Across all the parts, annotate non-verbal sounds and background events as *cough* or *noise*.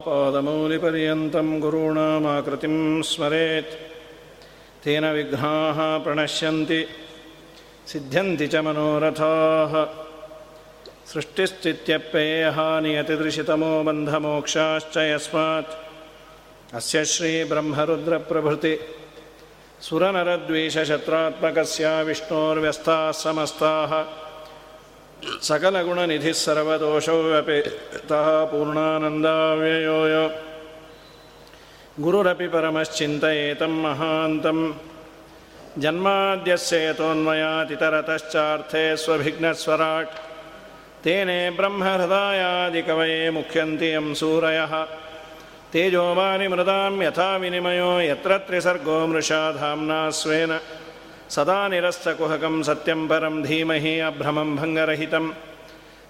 पादमौलिपर्यन्तं गुरूणामाकृतिं स्मरेत् तेन विघ्नाः प्रणश्यन्ति सिद्ध्यन्ति च मनोरथाः सृष्टिस्थित्यप्ययः नियतिदृशितमो बन्धमोक्षाश्च यस्मात् अस्य श्रीब्रह्मरुद्रप्रभृति सुरनरद्वेषशत्रात्मकस्य विष्णोर्व्यस्ताः समस्ताः सकलगुणनिधिः सर्वदोषौ व्यपेतः पूर्णानन्दाव्ययो गुरुरपि परमश्चिन्तयेतं महान्तं। जन्माद्यस्य यतोन्मयातितरतश्चार्थे स्वभिघ्नस्वराट् तेने ब्रह्महृदायादिकवये मुख्यन्ति यं सूरयः। यथा विनिमयो यत्र त्रिसर्गो मृषा धाम्ना स्वेन सदा निरस्तकुहकं सत्यं परं धीमहि अभ्रमं भङ्गरहितम्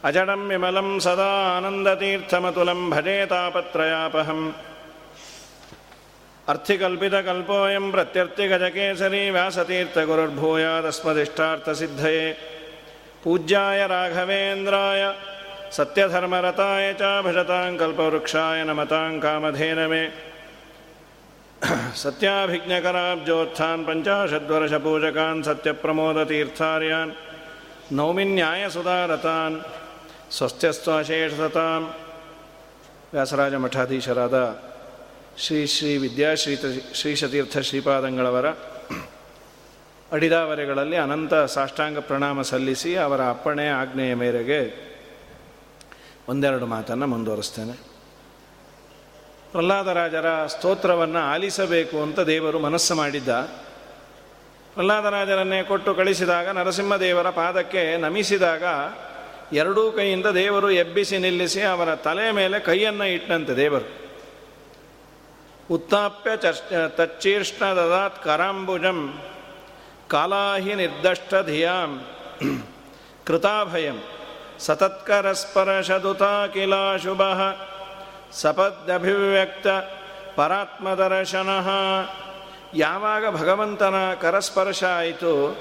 अजडं विमलं सदा आनन्दतीर्थमतुलं भजे तापत्रयापहम्। अर्थिकल्पितकल्पोऽयं प्रत्यर्थिगजकेसरी व्यासतीर्थगुरुर्भूयादस्मदिष्टार्थसिद्धये। पूज्याय राघवेन्द्राय, सत्यधर्मरताय च भजतां कल्पवृक्षाय नमतां कामधेनमे। सत्याभिज्ञकराब्जोत्थान् पञ्चाशद्वर्षपूजकान् सत्यप्रमोदतीर्थार्यान् ನೌಮಿನ್ಯಾಯಸುಧಾರತಾನ್ ಸ್ವಸ್ಥ್ಯಸ್ತ್ವಶೇಷತಾಂ ವ್ಯಾಸರಾಜ ಮಠಾಧೀಶರಾದ ಶ್ರೀ ಶ್ರೀ ವಿದ್ಯಾಶ್ರೀತ ಶ್ರೀಶತೀರ್ಥ ಶ್ರೀಪಾದಂಗಳವರ ಅಡಿದಾವರೆಗಳಲ್ಲಿ ಅನಂತ ಸಾಷ್ಟಾಂಗ ಪ್ರಣಾಮ ಸಲ್ಲಿಸಿ ಅವರ ಅಪ್ಪಣೆ ಆಜ್ಞೆಯ ಮೇರೆಗೆ ಒಂದೆರಡು ಮಾತನ್ನು ಮುಂದುವರಿಸ್ತೇನೆ ಪ್ರಹ್ಲಾದರಾಜರ ಸ್ತೋತ್ರವನ್ನು ಆಲಿಸಬೇಕು ಅಂತ ದೇವರು ಮನಸ್ಸು ಮಾಡಿದ್ದ. ಪ್ರಹ್ಲಾದರಾಜರನ್ನೇ ಕೊಟ್ಟು ಕಳಿಸಿದಾಗ ನರಸಿಂಹದೇವರ ಪಾದಕ್ಕೆ ನಮಿಸಿದಾಗ ಎರಡೂ ಕೈಯಿಂದ ದೇವರು ಎಬ್ಬಿಸಿ ನಿಲ್ಲಿಸಿ ಅವರ ತಲೆ ಮೇಲೆ ಕೈಯನ್ನು ಇಟ್ಟಂತೆ ದೇವರು. ಉತ್ತಾಪ್ಯ ತಚ್ಚೀರ್ಷ್ಣ ದದಾತ್ ಕರಾಂಬುಜಂ ಕಾಲಾಹಿ ನಿರ್ದಷ್ಟ ಧಿಯಾಂ ಕೃತಾಭಯಂ ಕಿಲಾ ಕಿಲಾಶುಭ ಸಪದ್ಯಭಿವ್ಯಕ್ತ ಪರಾತ್ಮದರ್ಶನ. ಯಾವಾಗ ಭಗವಂತನ ಕರಸ್ಪರ್ಶ ಆಯಿತು,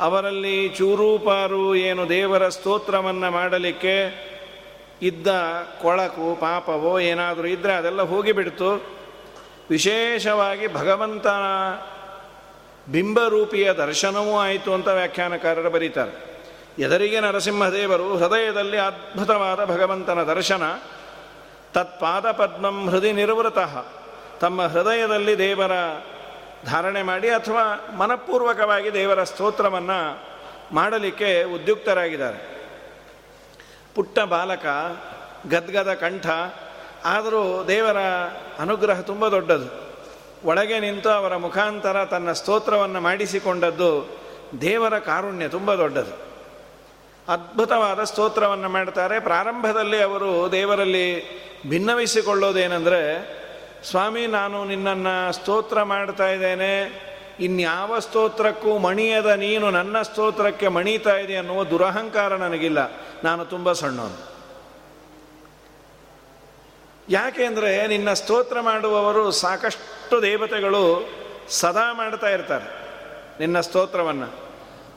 ಅವರಲ್ಲಿ ಚೂರೂಪಾರು ಏನು ದೇವರ ಸ್ತೋತ್ರವನ್ನು ಮಾಡಲಿಕ್ಕೆ ಇದ್ದ ಕೊಳಕು, ಪಾಪವೋ ಏನಾದರೂ ಇದ್ದರೆ ಅದೆಲ್ಲ ಹೋಗಿಬಿಡ್ತು. ವಿಶೇಷವಾಗಿ ಭಗವಂತನ ಬಿಂಬರೂಪಿಯ ದರ್ಶನವೂ ಆಯಿತು ಅಂತ ವ್ಯಾಖ್ಯಾನಕಾರರು ಬರೀತಾರೆ. ಎದರಿಗೆ ನರಸಿಂಹದೇವರು ಹೃದಯದಲ್ಲಿ ಅದ್ಭುತವಾದ ಭಗವಂತನ ದರ್ಶನ ತತ್ಪಾದ ಪದ್ಮಂ ಹೃದಯ ನಿರ್ವೃತಃ. ತಮ್ಮ ಹೃದಯದಲ್ಲಿ ದೇವರ ಧಾರಣೆ ಮಾಡಿ ಅಥವಾ ಮನಪೂರ್ವಕವಾಗಿ ದೇವರ ಸ್ತೋತ್ರವನ್ನು ಮಾಡಲಿಕ್ಕೆ ಉದ್ಯುಕ್ತರಾಗಿದ್ದಾರೆ. ಪುಟ್ಟ ಬಾಲಕ, ಗದ್ಗದ ಕಂಠ, ಆದರೂ ದೇವರ ಅನುಗ್ರಹ ತುಂಬ ದೊಡ್ಡದು. ಒಳಗೆ ನಿಂತು ಅವರ ಮುಖಾಂತರ ತನ್ನ ಸ್ತೋತ್ರವನ್ನು ಮಾಡಿಸಿಕೊಂಡದ್ದು ದೇವರ ಕಾರುಣ್ಯ ತುಂಬ ದೊಡ್ಡದು. ಅದ್ಭುತವಾದ ಸ್ತೋತ್ರವನ್ನು ಮಾಡ್ತಾರೆ. ಪ್ರಾರಂಭದಲ್ಲಿ ಅವರು ದೇವರಲ್ಲಿ ಭಿನ್ನವಿಸಿಕೊಳ್ಳೋದೇನೆಂದರೆ ಸ್ವಾಮಿ, ನಾನು ನಿನ್ನನ್ನು ಸ್ತೋತ್ರ ಮಾಡ್ತಾ ಇದ್ದೇನೆ. ಇನ್ಯಾವ ಸ್ತೋತ್ರಕ್ಕೂ ಮಣಿಯದ ನೀನು ನನ್ನ ಸ್ತೋತ್ರಕ್ಕೆ ಮಣಿತಾ ಇದೆ ಅನ್ನುವ ದುರಹಂಕಾರ ನನಗಿಲ್ಲ. ನಾನು ತುಂಬ ಸಣ್ಣವನು. ಯಾಕೆಂದರೆ ನಿನ್ನ ಸ್ತೋತ್ರ ಮಾಡುವವರು ಸಾಕಷ್ಟು ದೇವತೆಗಳು ಸದಾ ಮಾಡ್ತಾ ಇರ್ತಾರೆ ನಿನ್ನ ಸ್ತೋತ್ರವನ್ನು.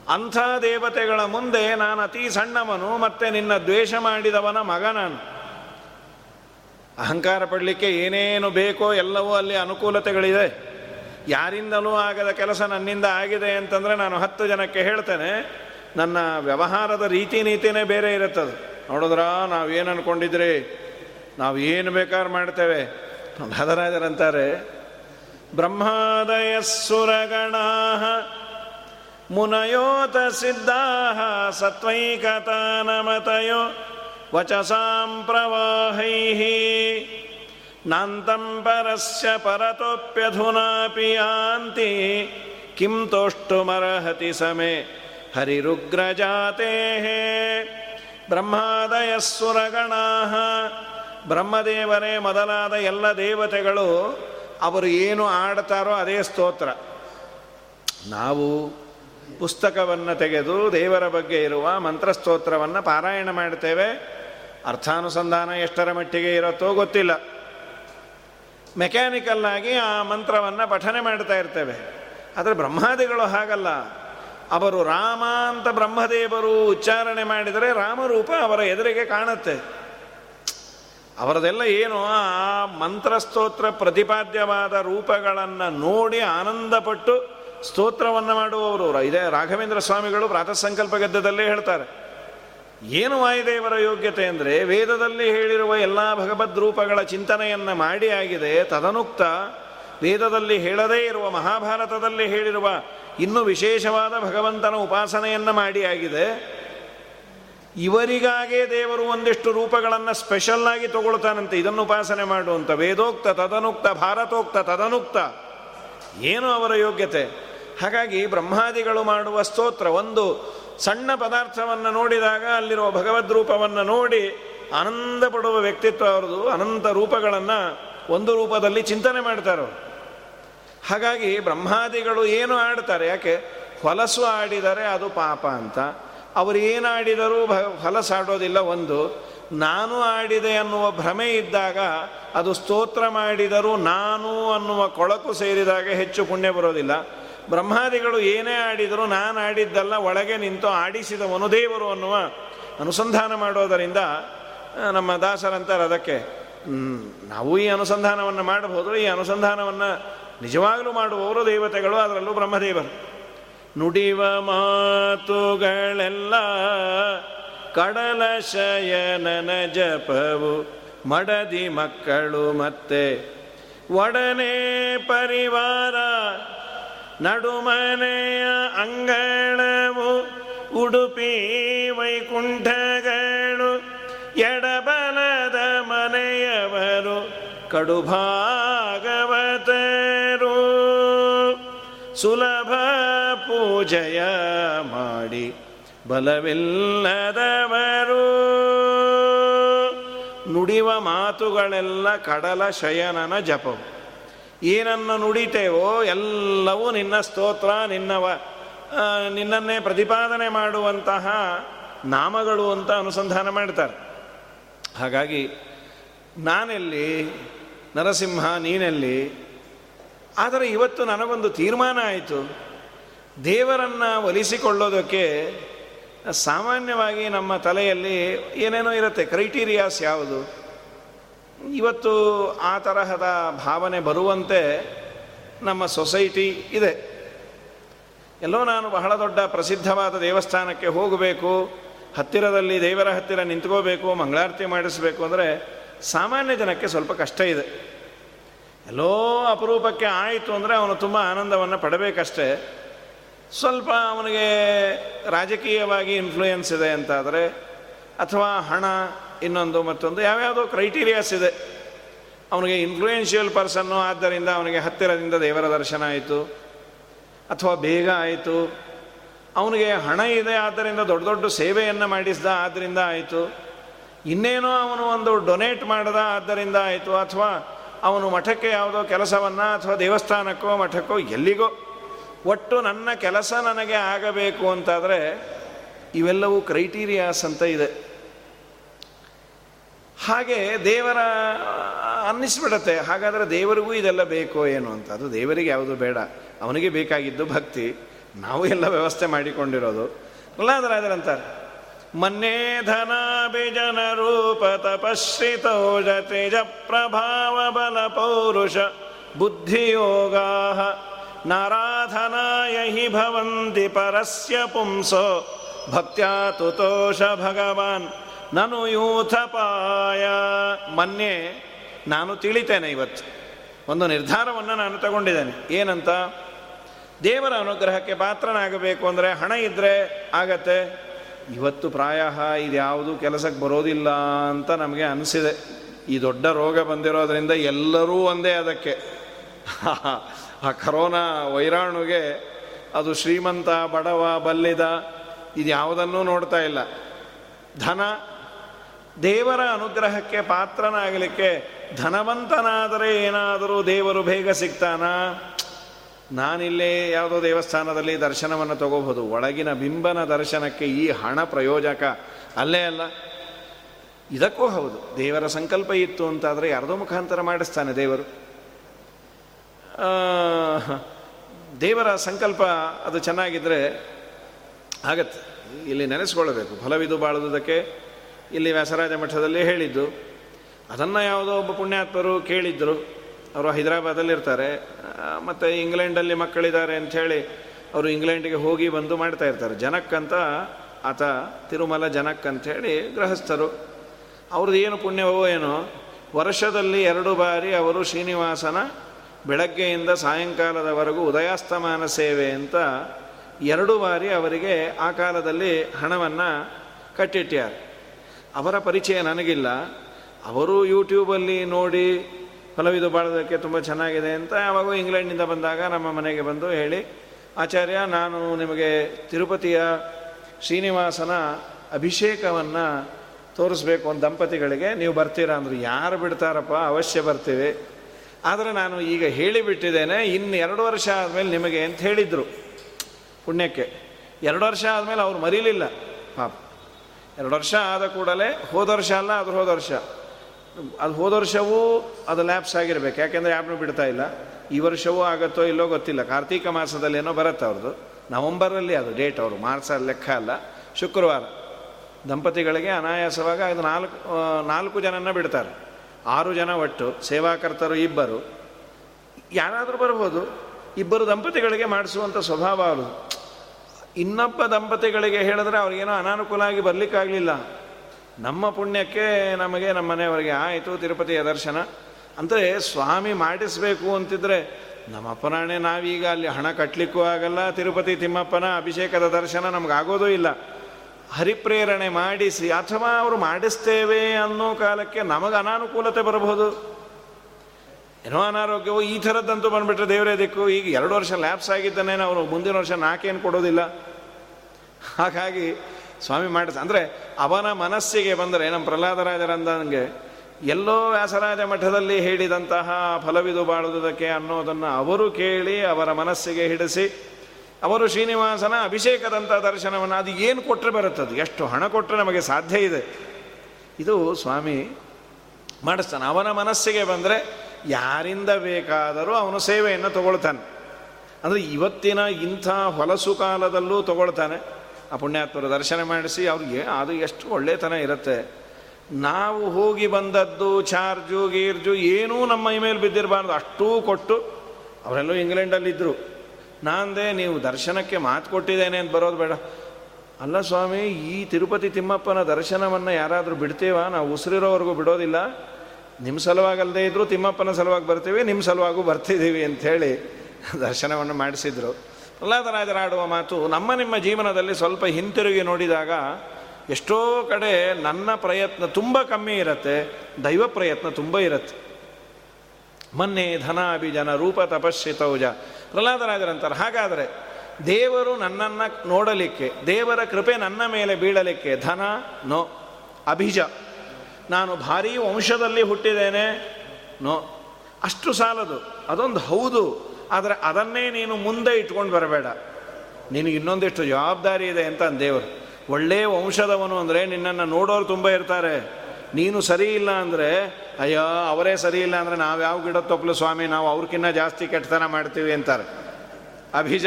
ಅಂಥ ದೇವತೆಗಳ ಮುಂದೆ ನಾನು ಅತಿ ಸಣ್ಣವನು, ಮತ್ತೆ ನಿನ್ನ ದ್ವೇಷ ಮಾಡಿದವನ ಮಗ ನಾನು ಅಹಂಕಾರ ಪಡಲಿಕ್ಕೆ ಏನೇನು ಬೇಕೋ ಎಲ್ಲವೂ ಅಲ್ಲಿ ಅನುಕೂಲತೆಗಳಿದೆ. ಯಾರಿಂದಲೂ ಆಗದ ಕೆಲಸ ನನ್ನಿಂದ ಆಗಿದೆ ಅಂತಂದರೆ ನಾನು ಹತ್ತು ಜನಕ್ಕೆ ಹೇಳ್ತೇನೆ, ನನ್ನ ವ್ಯವಹಾರದ ರೀತಿ ನೀತಿನೇ ಬೇರೆ ಇರುತ್ತದೆ. ನೋಡಿದ್ರ ನಾವೇನು ಅನ್ಕೊಂಡಿದ್ರಿ? ನಾವು ಏನು ಬೇಕಾದ್ರೂ ಮಾಡ್ತೇವೆ? ಭದರಾಜರಂತಾರೆ ಬ್ರಹ್ಮಾದಯ ಮುನಯೋತ ಸಿದ್ಧಾ ಸತ್ವೈಕತಾನಮತಯೋ ವಚಸಾಂ ಪ್ರವಾಹೈ ನಾಂತಂ ಪರಸ್ಯ ಪರತೋಪ್ಯಧುನಾಪಿ ಯಾಂತಿ ಕಿಂ ತೋಷ್ಟುಮರ್ಹತಿ ಸಮೆ ಹರಿರುಗ್ರಜಾತೆ ಬ್ರಹ್ಮಾದಯ ಸುರಗಣಾ ಬ್ರಹ್ಮದೇವರೇ ಮೊದಲಾದ ಎಲ್ಲ ದೇವತೆಗಳು ಅವರು ಏನು ಆಡ್ತಾರೋ ಅದೇ ಸ್ತೋತ್ರ. ನಾವು ಪುಸ್ತಕವನ್ನು ತೆಗೆದು ದೇವರ ಬಗ್ಗೆ ಇರುವ ಮಂತ್ರಸ್ತೋತ್ರವನ್ನು ಪಾರಾಯಣ ಮಾಡ್ತೇವೆ. ಅರ್ಥಾನುಸಂಧಾನ ಎಷ್ಟರ ಮಟ್ಟಿಗೆ ಇರುತ್ತೋ ಗೊತ್ತಿಲ್ಲ. ಮೆಕ್ಯಾನಿಕಲ್ ಆಗಿ ಆ ಮಂತ್ರವನ್ನು ಪಠನೆ ಮಾಡ್ತಾ ಇರ್ತೇವೆ. ಆದರೆ ಬ್ರಹ್ಮಾದಿಗಳು ಹಾಗಲ್ಲ. ಅವರು ರಾಮ ಅಂತ ಬ್ರಹ್ಮದೇವರು ಉಚ್ಚಾರಣೆ ಮಾಡಿದರೆ ರಾಮರೂಪ ಅವರ ಎದುರಿಗೆ ಕಾಣುತ್ತೆ. ಅವರದೆಲ್ಲ ಏನು? ಆ ಮಂತ್ರಸ್ತೋತ್ರ ಪ್ರತಿಪಾದ್ಯವಾದ ರೂಪಗಳನ್ನು ನೋಡಿ ಆನಂದಪಟ್ಟು ಸ್ತೋತ್ರವನ್ನು ಮಾಡುವವರು. ಇದೇ ರಾಘವೇಂದ್ರ ಸ್ವಾಮಿಗಳು ಪ್ರಾತಃ ಸಂಕಲ್ಪ ಗದ್ದದಲ್ಲೇ ಹೇಳ್ತಾರೆ. ಏನು ವಾಯುದೇವರ ಯೋಗ್ಯತೆ ಅಂದರೆ ವೇದದಲ್ಲಿ ಹೇಳಿರುವ ಎಲ್ಲ ಭಗವದ್ ರೂಪಗಳ ಚಿಂತನೆಯನ್ನು ಮಾಡಿ ಆಗಿದೆ. ತದನುಕ್ತ ವೇದದಲ್ಲಿ ಹೇಳದೇ ಇರುವ ಮಹಾಭಾರತದಲ್ಲಿ ಹೇಳಿರುವ ಇನ್ನೂ ವಿಶೇಷವಾದ ಭಗವಂತನ ಉಪಾಸನೆಯನ್ನು ಮಾಡಿ ಆಗಿದೆ. ಇವರಿಗಾಗೇ ದೇವರು ಒಂದಿಷ್ಟು ರೂಪಗಳನ್ನು ಸ್ಪೆಷಲ್ ಆಗಿ ತಗೊಳ್ತಾನಂತೆ. ಇದನ್ನು ಉಪಾಸನೆ ಮಾಡುವಂಥ ವೇದೋಕ್ತ, ತದನುಕ್ತ, ಭಾರತೋಕ್ತ, ತದನುಕ್ತ. ಏನು ಅವರ ಯೋಗ್ಯತೆ? ಹಾಗಾಗಿ ಬ್ರಹ್ಮಾದಿಗಳು ಮಾಡುವ ಸ್ತೋತ್ರ ಒಂದು ಸಣ್ಣ ಪದಾರ್ಥವನ್ನು ನೋಡಿದಾಗ ಅಲ್ಲಿರುವ ಭಗವದ್ ರೂಪವನ್ನು ನೋಡಿ ಆನಂದ ಪಡುವ ವ್ಯಕ್ತಿತ್ವ ಅವರದು ಅನಂತ ರೂಪಗಳನ್ನು ಒಂದು ರೂಪದಲ್ಲಿ ಚಿಂತನೆ ಮಾಡ್ತಾರೆ ಹಾಗಾಗಿ ಬ್ರಹ್ಮಾದಿಗಳು ಏನು ಆಡ್ತಾರೆ ಯಾಕೆ? ಹೊಲಸು ಆಡಿದರೆ ಅದು ಪಾಪ ಅಂತ. ಅವರು ಏನು ಆಡಿದರೂ ಭ ಹೊಲಸಾಡೋದಿಲ್ಲ ಒಂದು. ನಾನು ಆಡಿದೆ ಅನ್ನುವ ಭ್ರಮೆ ಇದ್ದಾಗ ಅದು ಸ್ತೋತ್ರ ಮಾಡಿದರೂ ನಾನು ಅನ್ನುವ ಕೊಳಕು ಸೇರಿದಾಗ ಹೆಚ್ಚು ಪುಣ್ಯ ಬರೋದಿಲ್ಲ. ಬ್ರಹ್ಮಾದಿಗಳು ಏನೇ ಆಡಿದರೂ ನಾನು ಆಡಿದ್ದಲ್ಲ, ಒಳಗೆ ನಿಂತು ಆಡಿಸಿದವನು ದೇವರು ಅನ್ನುವ ಅನುಸಂಧಾನ ಮಾಡೋದರಿಂದ ನಮ್ಮ ದಾಸರಂತಾರೆ ಅದಕ್ಕೆ ನಾವು ಈ ಅನುಸಂಧಾನವನ್ನು ಮಾಡಬಹುದು, ಈ ಅನುಸಂಧಾನವನ್ನು ನಿಜವಾಗಲೂ ಮಾಡುವವರು ದೇವತೆಗಳು ಅದರಲ್ಲೂ ಬ್ರಹ್ಮದೇವರು. ನುಡಿವ ಮಾತುಗಳೆಲ್ಲ ಕಡಲ ಶಯನನ ಜಪವು ಮಡದಿ ಮಕ್ಕಳು ಮತ್ತೆ. ಒಡನೆ ಪರಿವಾರ ನಡುಮನೆಯ ಅಂಗಳವು ಉಡುಪಿ ವೈಕುಂಠಗಳು ಎಡಬಲದ ಮನೆಯವರು ಕಡುಭಾಗವತರು. ಸುಲಭ ಪೂಜೆಯ ಮಾಡಿ ಬಲವಿಲ್ಲದವರು ನುಡಿವ ಮಾತುಗಳೆಲ್ಲ ಕಡಲ ಶಯನನ ಜಪವು. ಏನನ್ನು ನುಡಿತೇವೋ ಎಲ್ಲವೂ ನಿನ್ನ ಸ್ತೋತ್ರ, ನಿನ್ನವ ನಿನ್ನನ್ನೇ ಪ್ರತಿಪಾದನೆ ಮಾಡುವಂತಹ ನಾಮಗಳು ಅಂತ ಅನುಸಂಧಾನ ಮಾಡ್ತಾರೆ. ಹಾಗಾಗಿ ನಾನೆಲ್ಲಿ, ನರಸಿಂಹ ನೀನೆಲ್ಲಿ, ಆದರೆ ಇವತ್ತು ನನಗೊಂದು ತೀರ್ಮಾನ ಆಯಿತು. ದೇವರನ್ನು ಒಲಿಸಿಕೊಳ್ಳೋದಕ್ಕೆ ಸಾಮಾನ್ಯವಾಗಿ ನಮ್ಮ ತಲೆಯಲ್ಲಿ ಏನೇನೋ ಇರುತ್ತೆ. ಕ್ರೈಟೀರಿಯಾಸ್ ಯಾವುದು? ಇವತ್ತು ಆ ತರಹದ ಭಾವನೆ ಬರುವಂತೆ ನಮ್ಮ ಸೊಸೈಟಿ ಇದೆ. ಎಲ್ಲೋ ನಾನು ಬಹಳ ದೊಡ್ಡ ಪ್ರಸಿದ್ಧವಾದ ದೇವಸ್ಥಾನಕ್ಕೆ ಹೋಗಬೇಕು, ಹತ್ತಿರದಲ್ಲಿ ದೇವರ ಹತ್ತಿರ ನಿಂತ್ಕೋಬೇಕು, ಮಂಗಳಾರತಿ ಮಾಡಿಸಬೇಕು ಅಂದರೆ ಸಾಮಾನ್ಯ ಜನಕ್ಕೆ ಸ್ವಲ್ಪ ಕಷ್ಟ ಇದೆ. ಎಲ್ಲೋ ಅಪರೂಪಕ್ಕೆ ಆಯಿತು ಅಂದರೆ ಅವನು ತುಂಬ ಆನಂದವನ್ನು ಪಡಬೇಕಷ್ಟೇ. ಸ್ವಲ್ಪ ಅವನಿಗೆ ರಾಜಕೀಯವಾಗಿ ಇನ್ಫ್ಲೂಯೆನ್ಸ್ ಇದೆ ಅಂತಾದರೆ, ಅಥವಾ ಹಣ ಇನ್ನೊಂದು ಮತ್ತೊಂದು, ಯಾವ್ಯಾವುದೋ ಕ್ರೈಟೀರಿಯಾಸ್ ಇದೆ. ಅವನಿಗೆ ಇನ್ಫ್ಲೂಯೆನ್ಷಿಯಲ್ ಪರ್ಸನ್ನು ಆದ್ದರಿಂದ ಅವನಿಗೆ ಹತ್ತಿರದಿಂದ ದೇವರ ದರ್ಶನ ಆಯಿತು, ಅಥವಾ ಬೇಗ ಆಯಿತು. ಅವನಿಗೆ ಹಣ ಇದೆ, ಆದ್ದರಿಂದ ದೊಡ್ಡ ದೊಡ್ಡ ಸೇವೆಯನ್ನು ಮಾಡಿಸ್ದ, ಆದ್ದರಿಂದ ಆಯಿತು. ಇನ್ನೇನೋ ಅವನು ಒಂದು ಡೊನೇಟ್ ಮಾಡಿದ, ಆದ್ದರಿಂದ ಆಯಿತು. ಅಥವಾ ಅವನು ಮಠಕ್ಕೆ ಯಾವುದೋ ಕೆಲಸವನ್ನು, ಅಥವಾ ದೇವಸ್ಥಾನಕ್ಕೋ, ಮಠಕ್ಕೋ, ಎಲ್ಲಿಗೋ ಒಟ್ಟು ನನ್ನ ಕೆಲಸ ನನಗೆ ಆಗಬೇಕು ಅಂತಾದರೆ ಇವೆಲ್ಲವೂ ಕ್ರೈಟೀರಿಯಾಸ್ ಅಂತ ಇದೆ. ಹಾಗೆ ದೇವರ, ಅನ್ನಿಸ್ಬಿಡತ್ತೆ, ಹಾಗಾದರೆ ದೇವರಿಗೂ ಇದೆಲ್ಲ ಬೇಕೋ ಏನು ಅಂತ. ಅದು ದೇವರಿಗೆ ಯಾವುದು ಬೇಡ. ಅವನಿಗೆ ಬೇಕಾಗಿದ್ದು ಭಕ್ತಿ. ನಾವು ಎಲ್ಲ ವ್ಯವಸ್ಥೆ ಮಾಡಿಕೊಂಡಿರೋದು. ಅಲ್ಲ ಅಲ್ಲಾದ್ರೆ ಅದರಂತಾರೆ ಮನ್ನೇ ಧನಾಭಿಜನ ರೂಪ ತಪಶ್ರಿತೌಜ ತೇಜ ಪ್ರಭಾವ ಬಲ ಪೌರುಷ ಬುದ್ಧಿಯೋಗಾ ನಾರಾಧನಾಯ ಹಿ ಭವಂತಿ ಪರಸ್ಯ ಪುಂಸೋ. ಭಕ್ತ್ಯಾ ತುತೋಷ ಭಗವಾನ್. ನಾನು ಯೂಥಪಾಯ ಮನ್ನೆ ನಾನು ತಿಳಿತೇನೆ ಇವತ್ತು. ಒಂದು ನಿರ್ಧಾರವನ್ನು ನಾನು ತಗೊಂಡಿದ್ದೇನೆ. ಏನಂತ? ದೇವರ ಅನುಗ್ರಹಕ್ಕೆ ಪಾತ್ರನಾಗಬೇಕು ಅಂದರೆ ಹಣ ಇದ್ದರೆ ಆಗತ್ತೆ. ಇವತ್ತು ಪ್ರಾಯ ಇದ್ಯಾವುದು ಕೆಲಸಕ್ಕೆ ಬರೋದಿಲ್ಲ ಅಂತ ನಮಗೆ ಅನಿಸಿದೆ. ಈ ದೊಡ್ಡ ರೋಗ ಬಂದಿರೋದ್ರಿಂದ ಎಲ್ಲರೂ ಒಂದೇ ಅದಕ್ಕೆ. *laughs* ಆ ಕರೋನಾ ವೈರಾಣುಗೆ ಅದು ಶ್ರೀಮಂತ, ಬಡವ, ಬಲ್ಲಿದ ಇದು ಯಾವುದನ್ನೂ ನೋಡ್ತಾ ಇಲ್ಲ. ಧನ, ದೇವರ ಅನುಗ್ರಹಕ್ಕೆ ಪಾತ್ರನಾಗಲಿಕ್ಕೆ ಧನವಂತನಾದರೆ ಏನಾದರೂ ದೇವರು ಬೇಗ ಸಿಗ್ತಾನಾ? ನಾನಿಲ್ಲೇ ಯಾವುದೋ ದೇವಸ್ಥಾನದಲ್ಲಿ ದರ್ಶನವನ್ನು ತಗೋಬಹುದು. ಒಳಗಿನ ಬಿಂಬನ ದರ್ಶನಕ್ಕೆ ಈ ಹಣ ಪ್ರಯೋಜಕ. ಅಲ್ಲೇ ಅಲ್ಲ, ಇದಕ್ಕೂ ಹೌದು. ದೇವರ ಸಂಕಲ್ಪ ಇತ್ತು ಅಂತಾದರೆ ಯಾರದೋ ಮುಖಾಂತರ ಮಾಡಿಸ್ತಾನೆ ದೇವರು. ದೇವರ ಸಂಕಲ್ಪ ಅದು ಚೆನ್ನಾಗಿದ್ದರೆ ಆಗತ್ತೆ. ಇಲ್ಲಿ ನೆನೆಸ್ಕೊಳ್ಬೇಕು ಫಲವಿದು ಬಾಳುವುದಕ್ಕೆ ಇಲ್ಲಿ ವ್ಯಾಸರಾಜ ಮಠದಲ್ಲಿ ಹೇಳಿದ್ದು. ಅದನ್ನು ಯಾವುದೋ ಒಬ್ಬ ಪುಣ್ಯಾತ್ಮರು ಕೇಳಿದ್ದರು ಅವರು ಹೈದರಾಬಾದಲ್ಲಿರ್ತಾರೆ ಮತ್ತು ಇಂಗ್ಲೆಂಡಲ್ಲಿ ಮಕ್ಕಳಿದ್ದಾರೆ ಅಂಥೇಳಿ ಅವರು ಇಂಗ್ಲೆಂಡಿಗೆ ಹೋಗಿ ಬಂದು ಮಾಡ್ತಾ ಇರ್ತಾರೆ. ಜನಕ್ಕಂತ ಆತ, ತಿರುಮಲ ಜನಕ್ ಅಂಥೇಳಿ ಗೃಹಸ್ಥರು. ಅವ್ರದ್ದು ಏನು ಪುಣ್ಯವೋ ಏನೋ, ವರ್ಷದಲ್ಲಿ ಎರಡು ಬಾರಿ ಅವರು ಶ್ರೀನಿವಾಸನ ಬೆಳಗ್ಗೆಯಿಂದ ಸಾಯಂಕಾಲದವರೆಗೂ ಉದಯಾಸ್ತಮಾನ ಸೇವೆ ಅಂತ ಎರಡು ಬಾರಿ ಅವರಿಗೆ ಆ ಕಾಲದಲ್ಲಿ ಹಣವನ್ನು ಕಟ್ಟಿಟ್ಟ್ಯಾರೆ ಅವರ ಪರಿಚಯ ನನಗಿಲ್ಲ. ಅವರು ಯೂಟ್ಯೂಬಲ್ಲಿ ನೋಡಿ ಫಲವಿದು ಬಾಳೋದಕ್ಕೆ ತುಂಬ ಚೆನ್ನಾಗಿದೆ ಅಂತ ಯಾವಾಗ ಇಂಗ್ಲೆಂಡ್ನಿಂದ ಬಂದಾಗ ನಮ್ಮ ಮನೆಗೆ ಬಂದು ಹೇಳಿ, ಆಚಾರ್ಯ, ನಾನು ನಿಮಗೆ ತಿರುಪತಿಯ ಶ್ರೀನಿವಾಸನ ಅಭಿಷೇಕವನ್ನು ತೋರಿಸ್ಬೇಕು ಒಂದು ದಂಪತಿಗಳಿಗೆ, ನೀವು ಬರ್ತೀರಾ? ಅಂದರು, ಯಾರು ಬಿಡ್ತಾರಪ್ಪ, ಅವಶ್ಯ ಬರ್ತೀವಿ. ಆದರೆ ನಾನು ಈಗ ಹೇಳಿಬಿಟ್ಟಿದ್ದೇನೆ ಇನ್ನು ಎರಡು ವರ್ಷ ಆದಮೇಲೆ ನಿಮಗೆ ಅಂತ ಹೇಳಿದರು. ಪುಣ್ಯಕ್ಕೆ. ಎರಡು ವರ್ಷ ಆದಮೇಲೆ ಅವ್ರು ಮರೀಲಿಲ್ಲ. ಪಾಪ. ಎರಡು ವರ್ಷ ಆದ ಕೂಡಲೇ ಹೋದ ವರ್ಷ ಅಲ್ಲ ಅದ್ರ ಹೋದ ವರ್ಷ. ಅದು ಹೋದ ವರ್ಷವೂ ಅದು ಲ್ಯಾಪ್ಸ್ ಆಗಿರ್ಬೇಕು. ಯಾಕೆಂದರೆ ಯಾರನ್ನೂ ಬಿಡ್ತಾ ಇಲ್ಲ. ಈ ವರ್ಷವೂ ಆಗುತ್ತೋ ಇಲ್ಲೋ ಗೊತ್ತಿಲ್ಲ. ಕಾರ್ತೀಕ ಮಾಸದಲ್ಲಿ ಏನೋ ಬರುತ್ತೆ ಅವ್ರದ್ದು ನವಂಬರಲ್ಲಿ ಅದು ಡೇಟ್ ಅವರು. ಮಾರ್ಚ್ ಲೆಕ್ಕ ಅಲ್ಲ. ಶುಕ್ರವಾರ. ದಂಪತಿಗಳಿಗೆ ಅನಾಯಾಸವಾಗ ಅದು ನಾಲ್ಕು ನಾಲ್ಕು ಜನನ ಬಿಡ್ತಾರೆ. ಆರು ಜನ ಒಟ್ಟು ಸೇವಾಕರ್ತರು ಇಬ್ಬರು. ಯಾರಾದರೂ ಬರ್ಬೋದು. ಇಬ್ಬರು ದಂಪತಿಗಳಿಗೆ ಮಾಡಿಸುವಂಥ ಸ್ವಭಾವ ಅವರು ಇನ್ನೊಬ್ಬ ದಂಪತಿಗಳಿಗೆ ಹೇಳಿದ್ರೆ ಅವ್ರಿಗೇನೋ ಅನಾನುಕೂಲ ಆಗಿ ಬರಲಿಕ್ಕಾಗಲಿಲ್ಲ. ನಮ್ಮ ಪುಣ್ಯಕ್ಕೆ ನಮಗೆ ನಮ್ಮ ಮನೆಯವರಿಗೆ ಆಯಿತು ತಿರುಪತಿಯ ದರ್ಶನ. ಅಂದರೆ ಸ್ವಾಮಿ ಮಾಡಿಸಬೇಕು ಅಂತಿದ್ರೆ ನಮ್ಮ ಅಪ್ಪನಾಣೆ ನಾವೀಗ ಅಲ್ಲಿ ಹಣ ಕಟ್ಟಲಿಕ್ಕೂ ಆಗಲ್ಲ, ತಿರುಪತಿ ತಿಮ್ಮಪ್ಪನ ಅಭಿಷೇಕದ ದರ್ಶನ ನಮಗಾಗೋದೂ ಇಲ್ಲ. ಹರಿಪ್ರೇರಣೆ ಮಾಡಿಸಿ, ಅಥವಾ ಅವರು ಮಾಡಿಸ್ತೇವೆ ಅನ್ನೋ ಕಾಲಕ್ಕೆ ನಮಗೆ ಅನಾನುಕೂಲತೆ ಬರಬಹುದು. ಏನೋ ಅನಾರೋಗ್ಯವು ಈ ಥರದ್ದಂತೂ ಬಂದ್ಬಿಟ್ರೆ ದೇವರೇ ದಿಕ್ಕು. ಈಗ ಎರಡು ವರ್ಷ ಲ್ಯಾಪ್ಸ್ ಆಗಿದ್ದಾನೆ ಅವರು ಮುಂದಿನ ವರ್ಷ ನಾಕೇನು ಕೊಡೋದಿಲ್ಲ. ಹಾಗಾಗಿ ಸ್ವಾಮಿ ಮಾಡಿಸ ಅಂದರೆ ಅವನ ಮನಸ್ಸಿಗೆ ಬಂದರೆ, ನಮ್ಮ ಪ್ರಹ್ಲಾದರಾಜರಂದಂಗೆ ಎಲ್ಲೋ ವ್ಯಾಸರಾಜ ಮಠದಲ್ಲಿ ಹೇಳಿದಂತಹ ಫಲವಿದು ಬಾಳುವುದಕ್ಕೆ ಅನ್ನೋದನ್ನು ಅವರು ಕೇಳಿ ಅವರ ಮನಸ್ಸಿಗೆ ಹಿಡಿಸಿ ಅವರು ಶ್ರೀನಿವಾಸನ ಅಭಿಷೇಕದಂಥ ದರ್ಶನವನ್ನು ಅದು ಏನು ಕೊಟ್ಟರೆ ಬರುತ್ತದೆ ಎಷ್ಟು ಹಣ ಕೊಟ್ಟರೆ ನಮಗೆ ಸಾಧ್ಯ ಇದೆ? ಇದು ಸ್ವಾಮಿ ಮಾಡಿಸ್ತಾನೆ. ಅವನ ಮನಸ್ಸಿಗೆ ಬಂದರೆ ಯಾರಿಂದ ಬೇಕಾದರೂ ಅವನು ಸೇವೆಯನ್ನು ತಗೊಳ್ತಾನೆ. ಅಂದರೆ ಇವತ್ತಿನ ಇಂಥ ಹೊಲಸು ಕಾಲದಲ್ಲೂ ತಗೊಳ್ತಾನೆ. ಆ ಪುಣ್ಯಾತ್ಮರು ದರ್ಶನ ಮಾಡಿಸಿ ಅವ್ರಿಗೆ ಅದು ಎಷ್ಟು ಒಳ್ಳೆತನ ಇರುತ್ತೆ. ನಾವು ಹೋಗಿ ಬಂದದ್ದು, ಚಾರ್ಜು, ಗೀರ್ಜು, ಏನೂ ನಮ್ಮ ಇಮೇಲ್ ಬಿದ್ದಿರಬಾರ್ದು. ಅಷ್ಟೂ ಕೊಟ್ಟು, ಅವರೆಲ್ಲೂ ಇಂಗ್ಲೆಂಡಲ್ಲಿದ್ದರು. ನಾಂದೆ ನೀವು ದರ್ಶನಕ್ಕೆ ಮಾತು ಕೊಟ್ಟಿದ್ದೇನೆ ಅಂತ ಬರೋದು ಬೇಡ. ಅಲ್ಲ ಸ್ವಾಮಿ, ಈ ತಿರುಪತಿ ತಿಮ್ಮಪ್ಪನ ದರ್ಶನವನ್ನು ಯಾರಾದರೂ ಬಿಡ್ತೀವಾ? ನಾವು ಉಸಿರಿರೋವರೆಗೂ ಬಿಡೋದಿಲ್ಲ. ನಿಮ್ಮ ಸಲುವಾಗಲ್ಲದೆ ಇದ್ದರೂ ತಿಮ್ಮಪ್ಪನ ಸಲುವಾಗಿ ಬರ್ತೀವಿ ನಿಮ್ಮ ಸಲುವಾಗೂ ಬರ್ತಿದ್ದೀವಿ ಅಂಥೇಳಿ ದರ್ಶನವನ್ನು ಮಾಡಿಸಿದ್ರು. ಪ್ರಹ್ಲಾದರಾಜರಾಡುವ ಮಾತು, ನಮ್ಮ ನಿಮ್ಮ ಜೀವನದಲ್ಲಿ ಸ್ವಲ್ಪ ಹಿಂತಿರುಗಿ ನೋಡಿದಾಗ ಎಷ್ಟೋ ಕಡೆ ನನ್ನ ಪ್ರಯತ್ನ ತುಂಬ ಕಮ್ಮಿ ಇರುತ್ತೆ, ದೈವ ಪ್ರಯತ್ನ ತುಂಬ ಇರುತ್ತೆ. ಮೊನ್ನೆ ಧನಾಭಿಜನ ರೂಪ ತಪಸ್ಸಿತೌಜ ಪ್ರಹ್ಲಾದರಾಜರಂತಾರೆ ಹಾಗಾದರೆ ದೇವರು ನನ್ನನ್ನು ನೋಡಲಿಕ್ಕೆ, ದೇವರ ಕೃಪೆ ನನ್ನ ಮೇಲೆ ಬೀಳಲಿಕ್ಕೆ ಧನ, ನೋ, ಅಭಿಜ. ನಾನು ಭಾರೀ ವಂಶದಲ್ಲಿ ಹುಟ್ಟಿದ್ದೇನೆ, ನೋ. ಅಷ್ಟು ಸಾಲದು, ಅದೊಂದು ಹೌದು, ಆದರೆ ಅದನ್ನೇ ನೀನು ಮುಂದೆ ಇಟ್ಕೊಂಡು ಬರಬೇಡ. ನಿನಗೆ ಇನ್ನೊಂದಿಷ್ಟು ಜವಾಬ್ದಾರಿ ಇದೆ ಅಂತ ದೇವರು. ಒಳ್ಳೆಯ ವಂಶದವನು ಅಂದರೆ ನಿನ್ನನ್ನು ನೋಡೋರು ತುಂಬ ಇರ್ತಾರೆ. ನೀನು ಸರಿ ಇಲ್ಲ ಅಂದರೆ, ಅಯ್ಯೋ, ಅವರೇ ಸರಿ ಇಲ್ಲ ಅಂದರೆ ನಾವು ಯಾವ ಗಿಡ ತೊಪ್ಪಲು ಸ್ವಾಮಿ, ನಾವು ಅವ್ರಕ್ಕಿಂತ ಜಾಸ್ತಿ ಕೆಟ್ಟತನ ಮಾಡ್ತೀವಿ ಅಂತಾರೆ. ಅಭಿಜ?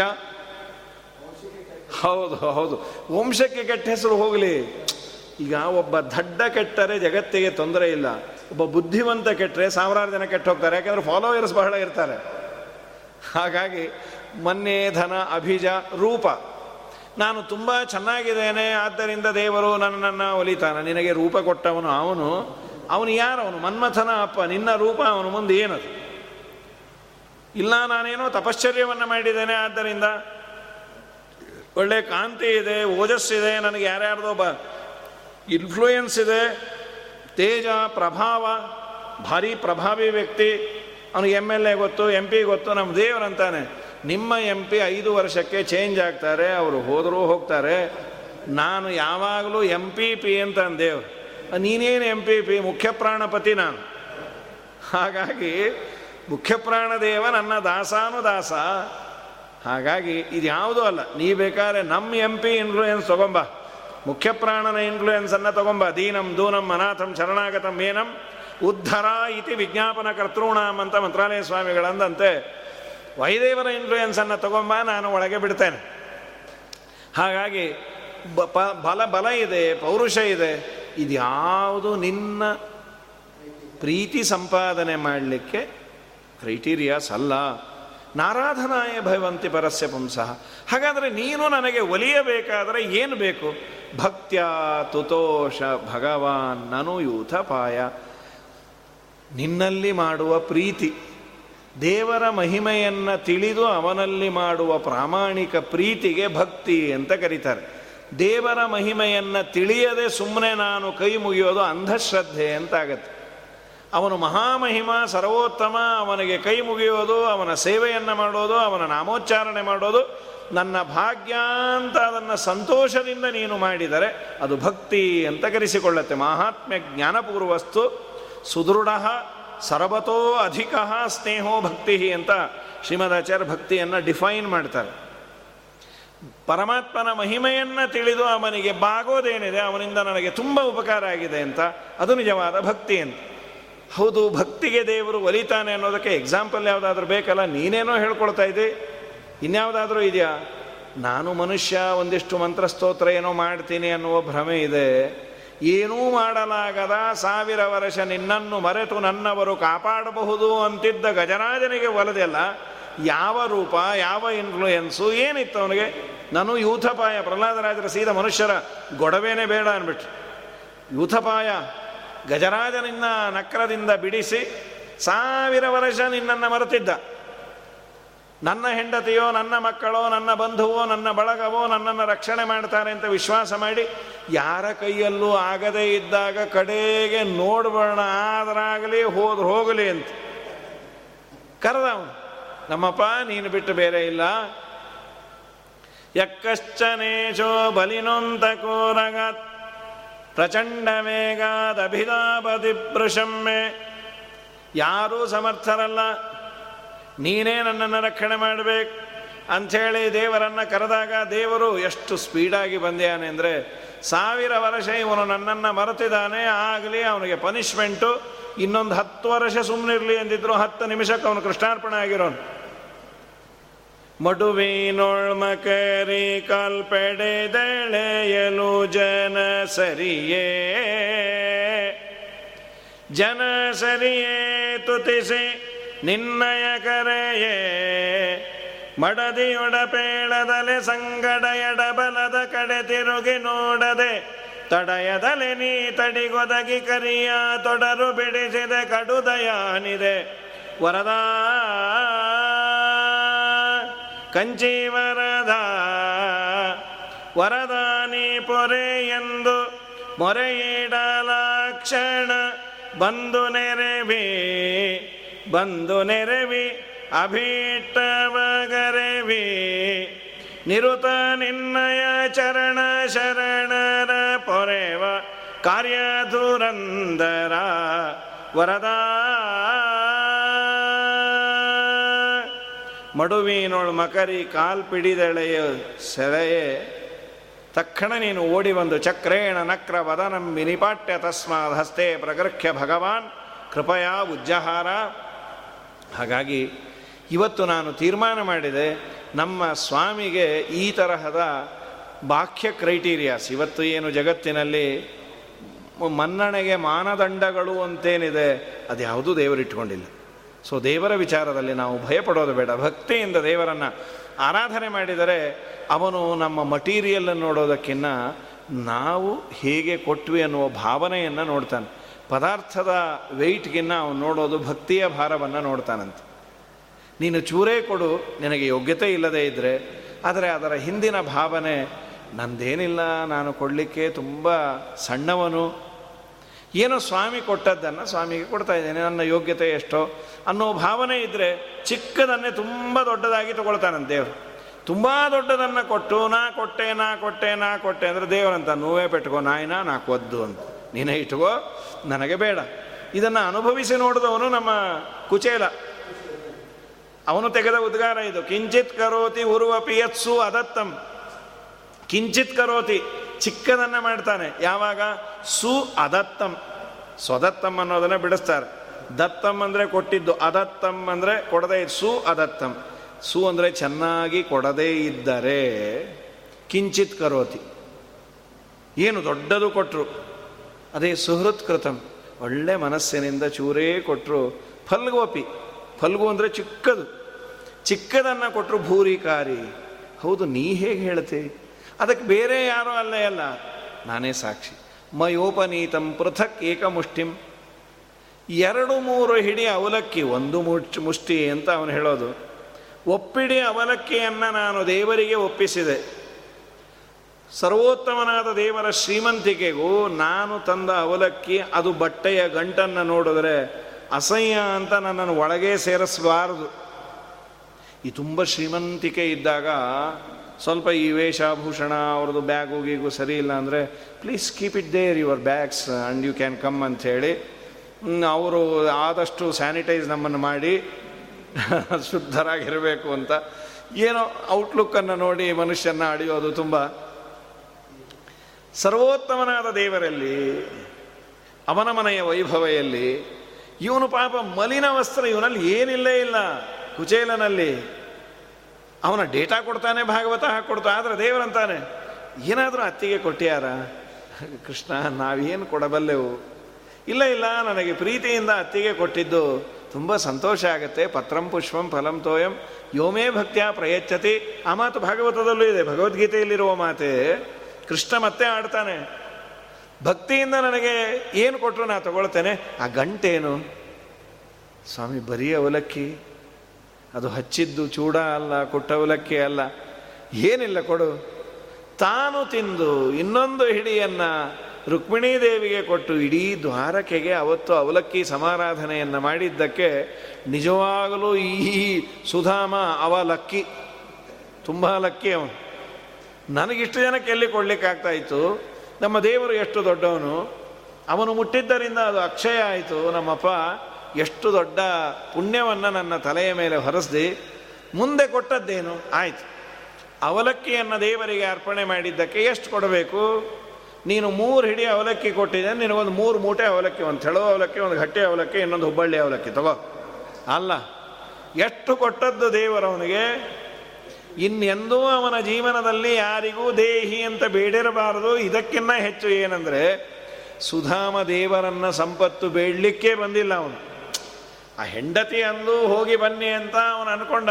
ಹೌದು ಹೌದು. ವಂಶಕ್ಕೆ ಕೆಟ್ಟ ಹೆಸರು ಹೋಗಲಿ. ಈಗ ಒಬ್ಬ ದಡ್ಡ ಕೆಟ್ಟರೆ ಜಗತ್ತಿಗೆ ತೊಂದರೆ ಇಲ್ಲ. ಒಬ್ಬ ಬುದ್ಧಿವಂತ ಕೆಟ್ಟರೆ ಸಾವಿರಾರು ಜನ ಕೆಟ್ಟ ಹೋಗ್ತಾರೆ. ಯಾಕೆಂದ್ರೆ ಫಾಲೋವರ್ಸ್ ಬಹಳ ಇರ್ತಾರೆ. ಹಾಗಾಗಿ ಮೊನ್ನೆ ಧನ ಅಭಿಜ ರೂಪ. ನಾನು ತುಂಬ ಚೆನ್ನಾಗಿದ್ದೇನೆ, ಆದ್ದರಿಂದ ದೇವರು ನನ್ನನ್ನು ಒಲಿತಾನ. ನಿನಗೆ ರೂಪ ಕೊಟ್ಟವನು ಅವನು ಅವನು ಯಾರು ಅವನು ಮನ್ಮಥನ ಅಪ್ಪ, ನಿನ್ನ ರೂಪ ಅವನು ಮುಂದೆ ಏನದು? ಇಲ್ಲ, ನಾನೇನೋ ತಪಶ್ಚರ್ಯವನ್ನು ಮಾಡಿದ್ದೇನೆ, ಆದ್ದರಿಂದ ಒಳ್ಳೆ ಕಾಂತಿ ಇದೆ ಓಜಸ್ಸಿದೆ ನನಗೆ ಯಾರ್ಯಾರ್ದೋ ಬ ಇನ್ಫ್ಲೂಯೆನ್ಸ್ ಇದೆ. ತೇಜ, ಪ್ರಭಾವ, ಭಾರಿ ಪ್ರಭಾವಿ ವ್ಯಕ್ತಿ. ಅವನಿಗೆ ಎಂ ಎಲ್ ಎ ಗೊತ್ತು ಎಂ ಪಿ ಗೊತ್ತು, ನಮ್ಮ ದೇವರಂತಾನೆ ನಿಮ್ಮ ಎಂ ಪಿ ಐದು ವರ್ಷಕ್ಕೆ ಚೇಂಜ್ ಆಗ್ತಾರೆ, ಅವರು ಹೋದರೂ ಹೋಗ್ತಾರೆ. ನಾನು ಯಾವಾಗಲೂ ಎಂ ಪಿ ಪಿ ಅಂತ ಅಂದೇವ್ ನೀನೇನು ಎಂ ಪಿ ಪಿ ಮುಖ್ಯ ಪ್ರಾಣಪತಿ ನಾನು. ಹಾಗಾಗಿ ಮುಖ್ಯ ಪ್ರಾಣದೇವ ನನ್ನ ದಾಸಾನು ದಾಸ ಹಾಗಾಗಿ ಇದು ಯಾವುದೂ ಅಲ್ಲ, ನೀ ಬೇಕಾದ್ರೆ ನಮ್ಮ ಎಂ ಪಿ ಇನ್ಫ್ಲೂಯೆನ್ಸ್ ತಗೊಂಬ. ಮುಖ್ಯ ಪ್ರಾಣನ ಇನ್ಫ್ಲೂಯೆನ್ಸನ್ನು ತಗೊಂಬ. ದೀನಂ, ದೂನಂ, ಅನಾಥಂ, ಶರಣಾಗತಂ ಏನಂ ಉದ್ಧರ ಇತಿ ವಿಜ್ಞಾಪನ ಕರ್ತೃಣಾಮ್ ಅಂತ ಮಂತ್ರಾಲಯ ಸ್ವಾಮಿಗಳಂದಂತೆ. ವೈದೇವರ ಇನ್ಫ್ಲೂಯೆನ್ಸನ್ನು ತಗೊಂಬ, ನಾನು ಒಳಗೆ ಬಿಡ್ತೇನೆ. ಹಾಗಾಗಿ ಬಲ ಬಲ ಇದೆ, ಪೌರುಷ ಇದೆ, ಇದು ಯಾವುದು ನಿನ್ನ ಪ್ರೀತಿ ಸಂಪಾದನೆ ಮಾಡಲಿಕ್ಕೆ ಕ್ರೈಟೀರಿಯಾಸ್ ಅಲ್ಲ. ನಾರಾಧನಾಯ ಭಯವಂತಿ ಪರಸ್ಯ ಪುಂಸಃ. ಹಾಗಾದರೆ ನೀನು ನನಗೆ ಒಲಿಯಬೇಕಾದರೆ ಏನು ಬೇಕು? ಭಕ್ತ್ಯ ತುತೋಷ ಭಗವಾನ್ ನನು ಯೂಥಪಾಯ ನಿನ್ನಲ್ಲಿ ಮಾಡುವ ಪ್ರೀತಿ. ದೇವರ ಮಹಿಮೆಯನ್ನು ತಿಳಿದು ಅವನಲ್ಲಿ ಮಾಡುವ ಪ್ರಾಮಾಣಿಕ ಪ್ರೀತಿಗೆ ಭಕ್ತಿ ಅಂತ ಕರೀತಾರೆ. ದೇವರ ಮಹಿಮೆಯನ್ನು ತಿಳಿಯದೆ ಸುಮ್ಮನೆ ನಾನು ಕೈ ಮುಗಿಯೋದು ಅಂಧಶ್ರದ್ಧೆ ಅಂತಾಗತ್ತೆ ಅವನು ಮಹಾಮಹಿಮ, ಸರ್ವೋತ್ತಮ, ಅವನಿಗೆ ಕೈ ಮುಗಿಯೋದು, ಅವನ ಸೇವೆಯನ್ನು ಮಾಡೋದು, ಅವನ ನಾಮೋಚ್ಚಾರಣೆ ಮಾಡೋದು, ನನ್ನ ಭಾಗ್ಯ ಅಂತ ಅದನ್ನು ಸಂತೋಷದಿಂದ ನೀನು ಮಾಡಿದರೆ ಅದು ಭಕ್ತಿ ಅಂತ ಕರೆಸಿಕೊಳ್ಳುತ್ತೆ. ಮಹಾತ್ಮ್ಯ ಜ್ಞಾನಪೂರ್ವಸ್ತು ಸುದೃಢ ಸರ್ವತೋ ಅಧಿಕ ಸ್ನೇಹೋ ಭಕ್ತಿ ಅಂತ ಶ್ರೀಮದಾಚಾರ್ಯ ಭಕ್ತಿಯನ್ನು ಡಿಫೈನ್ ಮಾಡ್ತಾರೆ. ಪರಮಾತ್ಮನ ಮಹಿಮೆಯನ್ನು ತಿಳಿದು ಅವನಿಗೆ ಬಾಗೋದೇನಿದೆ, ಅವನಿಂದ ನನಗೆ ತುಂಬ ಉಪಕಾರ ಆಗಿದೆ ಅಂತ, ಅದು ನಿಜವಾದ ಭಕ್ತಿ ಅಂತ. ಹೌದು, ಭಕ್ತಿಗೆ ದೇವರು ಒಲಿತಾನೆ ಅನ್ನೋದಕ್ಕೆ ಎಕ್ಸಾಂಪಲ್ ಯಾವುದಾದ್ರೂ ಬೇಕಲ್ಲ? ನೀನೇನೋ ಹೇಳ್ಕೊಳ್ತಾ ಇದ್ದಿ? ಇನ್ಯಾವುದಾದ್ರೂ ಇದೆಯಾ? ನಾನು ಮನುಷ್ಯ, ಒಂದಿಷ್ಟು ಮಂತ್ರಸ್ತೋತ್ರ ಏನೋ ಮಾಡ್ತೀನಿ ಅನ್ನುವ ಭ್ರಮೆ ಇದೆ. ಏನೂ ಮಾಡಲಾಗದ ಸಾವಿರ ವರ್ಷ ನಿನ್ನನ್ನು ಮರೆತು ನನ್ನವರು ಕಾಪಾಡಬಹುದು ಅಂತಿದ್ದ ಗಜರಾಜನಿಗೆ ಒಲದೆಲ್ಲ ಯಾವ ರೂಪ, ಯಾವ ಇನ್ಫ್ಲೂಯೆನ್ಸು ಏನಿತ್ತು ಅವನಿಗೆ? ನಾನು ಯೂಥಪಾಯ, ಪ್ರಹ್ಲಾದರಾಜರ ಸೀದ ಮನುಷ್ಯರ ಗೊಡವೇನೆ ಬೇಡ ಅಂದ್ಬಿಟ್ರು. ಯೂಥಪಾಯ ಗಜರಾಜನಿಂದ ನಕ್ರದಿಂದ ಬಿಡಿಸಿ ಸಾವಿರ ವರ್ಷ ನಿನ್ನನ್ನು ಮರೆತಿದ್ದ. ನನ್ನ ಹೆಂಡತಿಯೋ, ನನ್ನ ಮಕ್ಕಳೋ, ನನ್ನ ಬಂಧುವೋ, ನನ್ನ ಬಳಗವೋ ನನ್ನನ್ನು ರಕ್ಷಣೆ ಮಾಡ್ತಾರೆ ಅಂತ ವಿಶ್ವಾಸ ಮಾಡಿ, ಯಾರ ಕೈಯಲ್ಲೂ ಆಗದೇ ಇದ್ದಾಗ ಕಡೆಗೆ ನೋಡ್ಬೋಣ ಆದರಾಗಲಿ ಹೋದ್ರೆ ಹೋಗಲಿ ಅಂತ. ಕರೆದ ನಮ್ಮಪ್ಪ, ನೀನು ಬಿಟ್ಟು ಬೇರೆ ಇಲ್ಲ. ಯಕ್ಕಶ್ಚನೇಶೋ ಬಲಿನೊಂತ ಕೋರಗ ಪ್ರಚಂಡ ವೇಗಾದಭಿದಾಪತಿ ಪೃಷಮ್ಮೆ ಯಾರೂ ಸಮರ್ಥರಲ್ಲ. ನೀನೇ ನನ್ನನ್ನು ರಕ್ಷಣೆ ಮಾಡಬೇಕು ಅಂಥೇಳಿ ದೇವರನ್ನು ಕರೆದಾಗ ದೇವರು ಎಷ್ಟು ಸ್ಪೀಡಾಗಿ ಬಂದಿಯಾನೆ ಅಂದರೆ ಸಾವಿರ ವರ್ಷ ಇವನು ನನ್ನನ್ನು ಮರೆತಿದ್ದಾನೆ, ಆಗಲಿ ಅವನಿಗೆ ಪನಿಷ್ಮೆಂಟು ಇನ್ನೊಂದು ಹತ್ತು ವರ್ಷ ಸುಮ್ಮನಿರಲಿ ಎಂದಿದ್ರು ಹತ್ತು ನಿಮಿಷಕ್ಕೆ ಅವನು ಕೃಷ್ಣಾರ್ಪಣೆ ಆಗಿರೋನು. ಮಡುವಿನೊಳ್ಮಕರಿ ಕಲ್ಪೆಡೆದಳೆಯಲು ಜನ ಸರಿಯೇ. ಜನ ಸರಿಯೇ ತುತಿಸಿ ನಿನ್ನಯ ಕರೆಯೇ ಮಡದಿಯೊಡಪೇಳದಲೆ ಸಂಗಡ ಎಡಬಲದ ಕಡೆ ತಿರುಗಿ ನೋಡದೆ, ತಡೆಯದಲೆ ನೀ ತಡಿಗೊದಗಿ ಕರಿಯ ತೊಡರು ಬಿಡಿಸಿದೆ ಕಡುದಯಾನಿದೆ. ವರದ ಕಂಚಿ ವರದ ವರದಾನಿ ಪೊರೆ ಎಂದು ಮೊರೆಯಿಡಲಾಕ್ಷಣ ಬಂದು ನೆರೆವಿ. ಬಂದು ನೆರವಿ ಅಭೀಟವಗರವಿ ನಿರುತ ನಿನ್ನಯ ಚರಣ ಶರಣರ ಪೊರೆವ, ಕಾರ್ಯಧುರಂದರ ವರದ. ಮಡುವಿನೊಳು ಮಕರಿ ಕಾಲ್ಪಿಡಿದಳೆಯ ಸೆಳೆಯೇ ತಕ್ಷಣ ನೀನು ಓಡಿ ಬಂದು ಚಕ್ರೇಣ ನಕ್ರ ವದನಂ ವಿನಿಪಾಟ್ಯ ತಸ್ಮಾದ್ ಹಸ್ತೆ ಪ್ರಗೃಹ್ಯ ಭಗವಾನ್, ಕೃಪಯಾ ಉಜ್ಜಹಾರ. ಹಾಗಾಗಿ ಇವತ್ತು ನಾನು ತೀರ್ಮಾನ ಮಾಡಿದೆ, ನಮ್ಮ ಸ್ವಾಮಿಗೆ ಈ ತರಹದ ಬಾಹ್ಯ ಕ್ರೈಟೀರಿಯಾಸ್, ಇವತ್ತು ಏನು ಜಗತ್ತಿನಲ್ಲಿ ಮನ್ನಣೆಗೆ ಮಾನದಂಡಗಳು ಅಂತೇನಿದೆ, ಅದು ಯಾವುದೂ ದೇವರಿಟ್ಕೊಂಡಿಲ್ಲ ಸೊ ದೇವರ ವಿಚಾರದಲ್ಲಿ ನಾವು ಭಯಪಡೋದು ಬೇಡ. ಭಕ್ತಿಯಿಂದ ದೇವರನ್ನು ಆರಾಧನೆ ಮಾಡಿದರೆ ಅವನು ನಮ್ಮ ಮಟೀರಿಯಲ್ ನೋಡೋದಕ್ಕಿಂತ ನಾವು ಹೇಗೆ ಕೊಟ್ವಿ ಅನ್ನುವ ಭಾವನೆಯನ್ನು ನೋಡ್ತಾನೆ. ಪದಾರ್ಥದ ವೆಯ್ಟ್ಗಿನ್ನ ಅವನು ನೋಡೋದು ಭಕ್ತಿಯ ಭಾರವನ್ನು ನೋಡ್ತಾನಂತೆ. ನೀನು ಚೂರೇ ಕೊಡು, ನಿನಗೆ ಯೋಗ್ಯತೆ ಇಲ್ಲದೇ ಇದ್ದರೆ ಆದರೆ ಅದರ ಹಿಂದಿನ ಭಾವನೆ, ನಂದೇನಿಲ್ಲ, ನಾನು ಕೊಡಲಿಕ್ಕೆ ತುಂಬ ಸಣ್ಣವನು. ಏನೋ ಸ್ವಾಮಿ ಕೊಟ್ಟದ್ದನ್ನು ಸ್ವಾಮಿಗೆ ಕೊಡ್ತಾ ಇದ್ದೇನೆ, ನನ್ನ ಯೋಗ್ಯತೆ ಎಷ್ಟೋ ಅನ್ನೋ ಭಾವನೆ ಇದ್ದರೆ ಚಿಕ್ಕದನ್ನೇ ತುಂಬ ದೊಡ್ಡದಾಗಿ ತಗೊಳ್ತಾನಂತೆ ದೇವರು. ತುಂಬ ದೊಡ್ಡದನ್ನು ಕೊಟ್ಟು, ನಾ ಕೊಟ್ಟೆ ನಾ ಕೊಟ್ಟೆ ನಾ ಕೊಟ್ಟೆ ಅಂದರೆ ದೇವರಂತ, ನೋವೇ ಪೆಟ್ಕೋ, ನಾಯಿನ ನಾ ಕೊದ್ದು ಅಂತ. ನೀನೇ ಇಟ್ಕೋ, ನನಗೆ ಬೇಡ. ಇದನ್ನು ಅನುಭವಿಸಿ ನೋಡಿದವನು ನಮ್ಮ ಕುಚೇಲ. ಅವನು ತೆಗೆದ ಉದ್ಗಾರ ಇದು. ಕಿಂಚಿತ್ ಕರೋತಿ ಉರುವ ಪಿಯತ್ಸು ಅದತ್ತಂ. ಕಿಂಚಿತ್ ಕರೋತಿ ಚಿಕ್ಕದನ್ನು ಮಾಡ್ತಾನೆ. ಯಾವಾಗ? ಸು ಅದತ್ತಂ. ಸ್ವದತ್ತಂ ಅನ್ನೋದನ್ನ ಬಿಡಿಸ್ತಾರೆ. ದತ್ತಂ ಅಂದರೆ ಕೊಟ್ಟಿದ್ದು, ಅದತ್ತಂ ಅಂದರೆ ಕೊಡದೇ ಸು ಅದತ್ತಂ. ಸು ಅಂದರೆ ಚೆನ್ನಾಗಿ ಕೊಡದೇ ಇದ್ದರೆ ಕಿಂಚಿತ್ ಕರೋತಿ. ಏನು ದೊಡ್ಡದು ಕೊಟ್ಟರು ಅದೇ ಸುಹೃತ್ ಕೃತಂ. ಒಳ್ಳೆ ಮನಸ್ಸಿನಿಂದ ಚೂರೇ ಕೊಟ್ಟರು ಫಲ್ಗೋಪಿ ಫಲ್ಗು ಅಂದರೆ ಚಿಕ್ಕದು. ಚಿಕ್ಕದನ್ನು ಕೊಟ್ಟರು ಭೂರಿಕಾರಿ. ಹೌದು, ನೀ ಹೇಗೆ ಹೇಳ್ತಿ? ಅದಕ್ಕೆ ಬೇರೆ ಯಾರೋ ಅಲ್ಲೇ ಅಲ್ಲ. ನಾನೇ ಸಾಕ್ಷಿ. ಮಯೋಪನೀತಂ ಪೃಥಕ್ ಏಕಮುಷ್ಟಿಂ. ಎರಡು ಮೂರು ಹಿಡಿ ಅವಲಕ್ಕಿ, ಒಂದು ಮುಚ್ ಮುಷ್ಟಿ ಅಂತ ಅವನು ಹೇಳೋದು. ಒಪ್ಪಿಡಿ ಅವಲಕ್ಕಿಯನ್ನು ನಾನು ದೇವರಿಗೆ ಒಪ್ಪಿಸಿದೆ. ಸರ್ವೋತ್ತಮನಾದ ದೇವರ ಶ್ರೀಮಂತಿಕೆಗೂ ನಾನು ತಂದ ಅವಲಕ್ಕಿ, ಅದು ಬಟ್ಟೆಯ ಗಂಟನ್ನು ನೋಡಿದ್ರೆ ಅಸಹ್ಯ ಅಂತ ನನ್ನನ್ನು ಒಳಗೆ ಸೇರಿಸಬಾರದು. ಈ ತುಂಬ ಶ್ರೀಮಂತಿಕೆ ಇದ್ದಾಗ ಸ್ವಲ್ಪ ಈ ವೇಷಭೂಷಣ, ಅವ್ರದ್ದು ಬ್ಯಾಗು ಗೀಗು ಸರಿ ಇಲ್ಲ ಅಂದರೆ please keep it there your bags and you can come ಅಂತ ಹೇಳಿ ಅವರು ಆದಷ್ಟು ಸ್ಯಾನಿಟೈಸ್ ನಮ್ಮನ್ನು ಮಾಡಿ, *laughs* ಶುದ್ಧರಾಗಿರಬೇಕು ಅಂತ ಏನೋ ಔಟ್ಲುಕ್ಕನ್ನು ನೋಡಿ ಮನುಷ್ಯನ ಅಡಿಯೋದು ತುಂಬ ಸರ್ವೋತ್ತಮನಾದ ದೇವರಲ್ಲಿ, ಅವನ ಮನೆಯ ವೈಭವೆಯಲ್ಲಿ, ಇವನು ಪಾಪ ಮಲಿನ ವಸ್ತ್ರ, ಇವನಲ್ಲಿ ಏನಿಲ್ಲೇ ಇಲ್ಲ, ಕುಚೇಲನಲ್ಲಿ. ಅವನ ಡೇಟಾ ಕೊಡ್ತಾನೆ, ಭಾಗವತ ಹಾಕೊಡ್ತಾ, ಆದರೆ ದೇವರಂತಾನೆ. ಏನಾದರೂ ಅತ್ತಿಗೆ ಕೊಟ್ಟಿಯಾರ ಕೃಷ್ಣ, ನಾವೇನು ಕೊಡಬಲ್ಲೆವು? ಇಲ್ಲ ಇಲ್ಲ, ನನಗೆ ಪ್ರೀತಿಯಿಂದ ಅತ್ತಿಗೆ ಕೊಟ್ಟಿದ್ದು ತುಂಬ ಸಂತೋಷ ಆಗುತ್ತೆ. ಪತ್ರಂ ಪುಷ್ಪಂ ಫಲಂ ತೋಯಂ. ಯೋಮೇ ಭಕ್ತಿಯ ಪ್ರಯಚ್ಛತಿ. ಆ ಮಾತು ಭಾಗವತದಲ್ಲೂ ಇದೆ. ಭಗವದ್ಗೀತೆಯಲ್ಲಿರುವ ಮಾತೆ. ಕೃಷ್ಣ ಮತ್ತೆ ಆಡ್ತಾನೆ. ಭಕ್ತಿಯಿಂದ ನನಗೆ ಏನು ಕೊಟ್ಟರು ನಾ ತಗೊಳ್ತೇನೆ? ಆ ಗಂಟೇನು? ಸ್ವಾಮಿ, ಬರೀ ಅವಲಕ್ಕಿ. ಅದು ಹಚ್ಚಿದ್ದು ಚೂಡ ಅಲ್ಲ, ಕೊಟ್ಟ ಅವಲಕ್ಕಿ ಅಲ್ಲ. ಏನಿಲ್ಲ ಕೊಡು. ತಾನು ತಿಂದು ಇನ್ನೊಂದು ಹಿಡಿಯನ್ನು ರುಕ್ಮಿಣೀ ದೇವಿಗೆ ಕೊಟ್ಟು ಇಡೀ ದ್ವಾರಕೆಗೆ ಅವತ್ತು ಅವಲಕ್ಕಿ ಸಮಾರಾಧನೆಯನ್ನು ಮಾಡಿದ್ದಕ್ಕೆ ನಿಜವಾಗಲೂ ಈ ಸುಧಾಮ ಅವಲಕ್ಕಿ. ತುಂಬ ಲಕ್ಕಿ ಅವನು. ನನಗಿಷ್ಟು ಜನಕ್ಕೆ ಎಲ್ಲಿ ಕೊಡ್ಲಿಕ್ಕಾಗ್ತಾ ಇತ್ತು ನಮ್ಮ ದೇವರು ಎಷ್ಟು ದೊಡ್ಡವನು? ಅವನು ಮುಟ್ಟಿದ್ದರಿಂದ ಅದು ಅಕ್ಷಯ ಆಯಿತು. ನಮ್ಮಪ್ಪ, ಎಷ್ಟು ದೊಡ್ಡ ಪುಣ್ಯವನ್ನು ನನ್ನ ತಲೆಯ ಮೇಲೆ ಹೊರಸ್ದಿ. ಮುಂದೆ ಕೊಟ್ಟದ್ದೇನು? ಆಯಿತು. ಅವಲಕ್ಕಿಯನ್ನು ದೇವರಿಗೆ ಅರ್ಪಣೆ ಮಾಡಿದ್ದಕ್ಕೆ ಎಷ್ಟು ಕೊಡಬೇಕು? ನೀನು ಮೂರು ಹಿಡಿ ಅವಲಕ್ಕಿ ಕೊಟ್ಟಿದ್ದೆ ನಿನಗೊಂದು ಮೂರು ಮೂಟೆ ಅವಲಕ್ಕಿ, ಒಂದು ತೆಳು ಅವಲಕ್ಕಿ, ಒಂದು ಗಟ್ಟಿ ಅವಲಕ್ಕಿ, ಇನ್ನೊಂದು ಹುಬ್ಬಳ್ಳಿ ಅವಲಕ್ಕಿ ತಗೋ. ಅಲ್ಲ, ಎಷ್ಟು ಕೊಟ್ಟದ್ದು ದೇವರವನಿಗೆ ಇನ್ನೆಂದೂ ಅವನ ಜೀವನದಲ್ಲಿ ಯಾರಿಗೂ ದೇಹಿ ಅಂತ ಬೇಡಿರಬಾರದು. ಇದಕ್ಕಿನ್ನ ಹೆಚ್ಚು ಏನಂದರೆ, ಸುಧಾಮ ದೇವರನ್ನ ಸಂಪತ್ತು ಬೇಡಲಿಕ್ಕೆ ಬಂದಿಲ್ಲ ಅವನು. ಆ ಹೆಂಡತಿ ಅಂದು ಹೋಗಿ ಬನ್ನಿ ಅಂತ ಅವನು ಅನ್ಕೊಂಡ.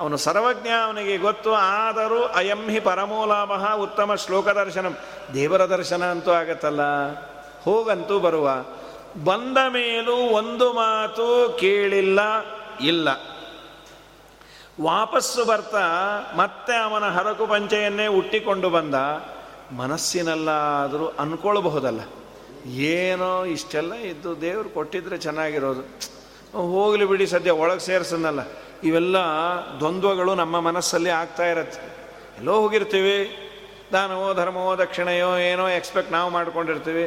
ಅವನು ಸರ್ವಜ್ಞ ಅವನಿಗೆ ಗೊತ್ತು, ಆದರೂ ಅಯಂ ಹಿ ಪರಮೋಲಾಭ ಉತ್ತಮ ಶ್ಲೋಕ ದರ್ಶನಂ ದೇವರ ದರ್ಶನ ಅಂತೂ ಆಗತ್ತಲ್ಲ. ಹೋಗಂತೂ ಬರುವ. ಬಂದ ಮೇಲೂ ಒಂದು ಮಾತು ಕೇಳಿಲ್ಲ, ಇಲ್ಲ. ವಾಪಸ್ಸು ಬರ್ತಾ ಮತ್ತೆ ಅವನ ಹರಕು ಪಂಚೆಯನ್ನೇ ಹುಟ್ಟಿಕೊಂಡು ಬಂದ ಮನಸ್ಸಿನಲ್ಲಾದರೂ ಅನ್ಕೊಳ್ಬಹುದಲ್ಲ. ಏನೋ ಇಷ್ಟೆಲ್ಲ ಇದ್ದು ದೇವರು ಕೊಟ್ಟಿದ್ರೆ ಚೆನ್ನಾಗಿರೋದು. ಹೋಗಲಿ ಬಿಡಿ ಸದ್ಯ ಒಳಗೆ ಸೇರಿಸನ್ನಲ್ಲ ಇವೆಲ್ಲ ದ್ವಂದ್ವಗಳು ನಮ್ಮ ಮನಸ್ಸಲ್ಲಿ ಆಗ್ತಾ ಇರತ್ತೆ. ಎಲ್ಲೋ ಹೋಗಿರ್ತೀವಿ. ದಾನವೋ, ಧರ್ಮವೋ, ದಕ್ಷಿಣೆಯೋ, ಏನೋ ಎಕ್ಸ್ಪೆಕ್ಟ್ ನಾವು ಮಾಡ್ಕೊಂಡಿರ್ತೀವಿ.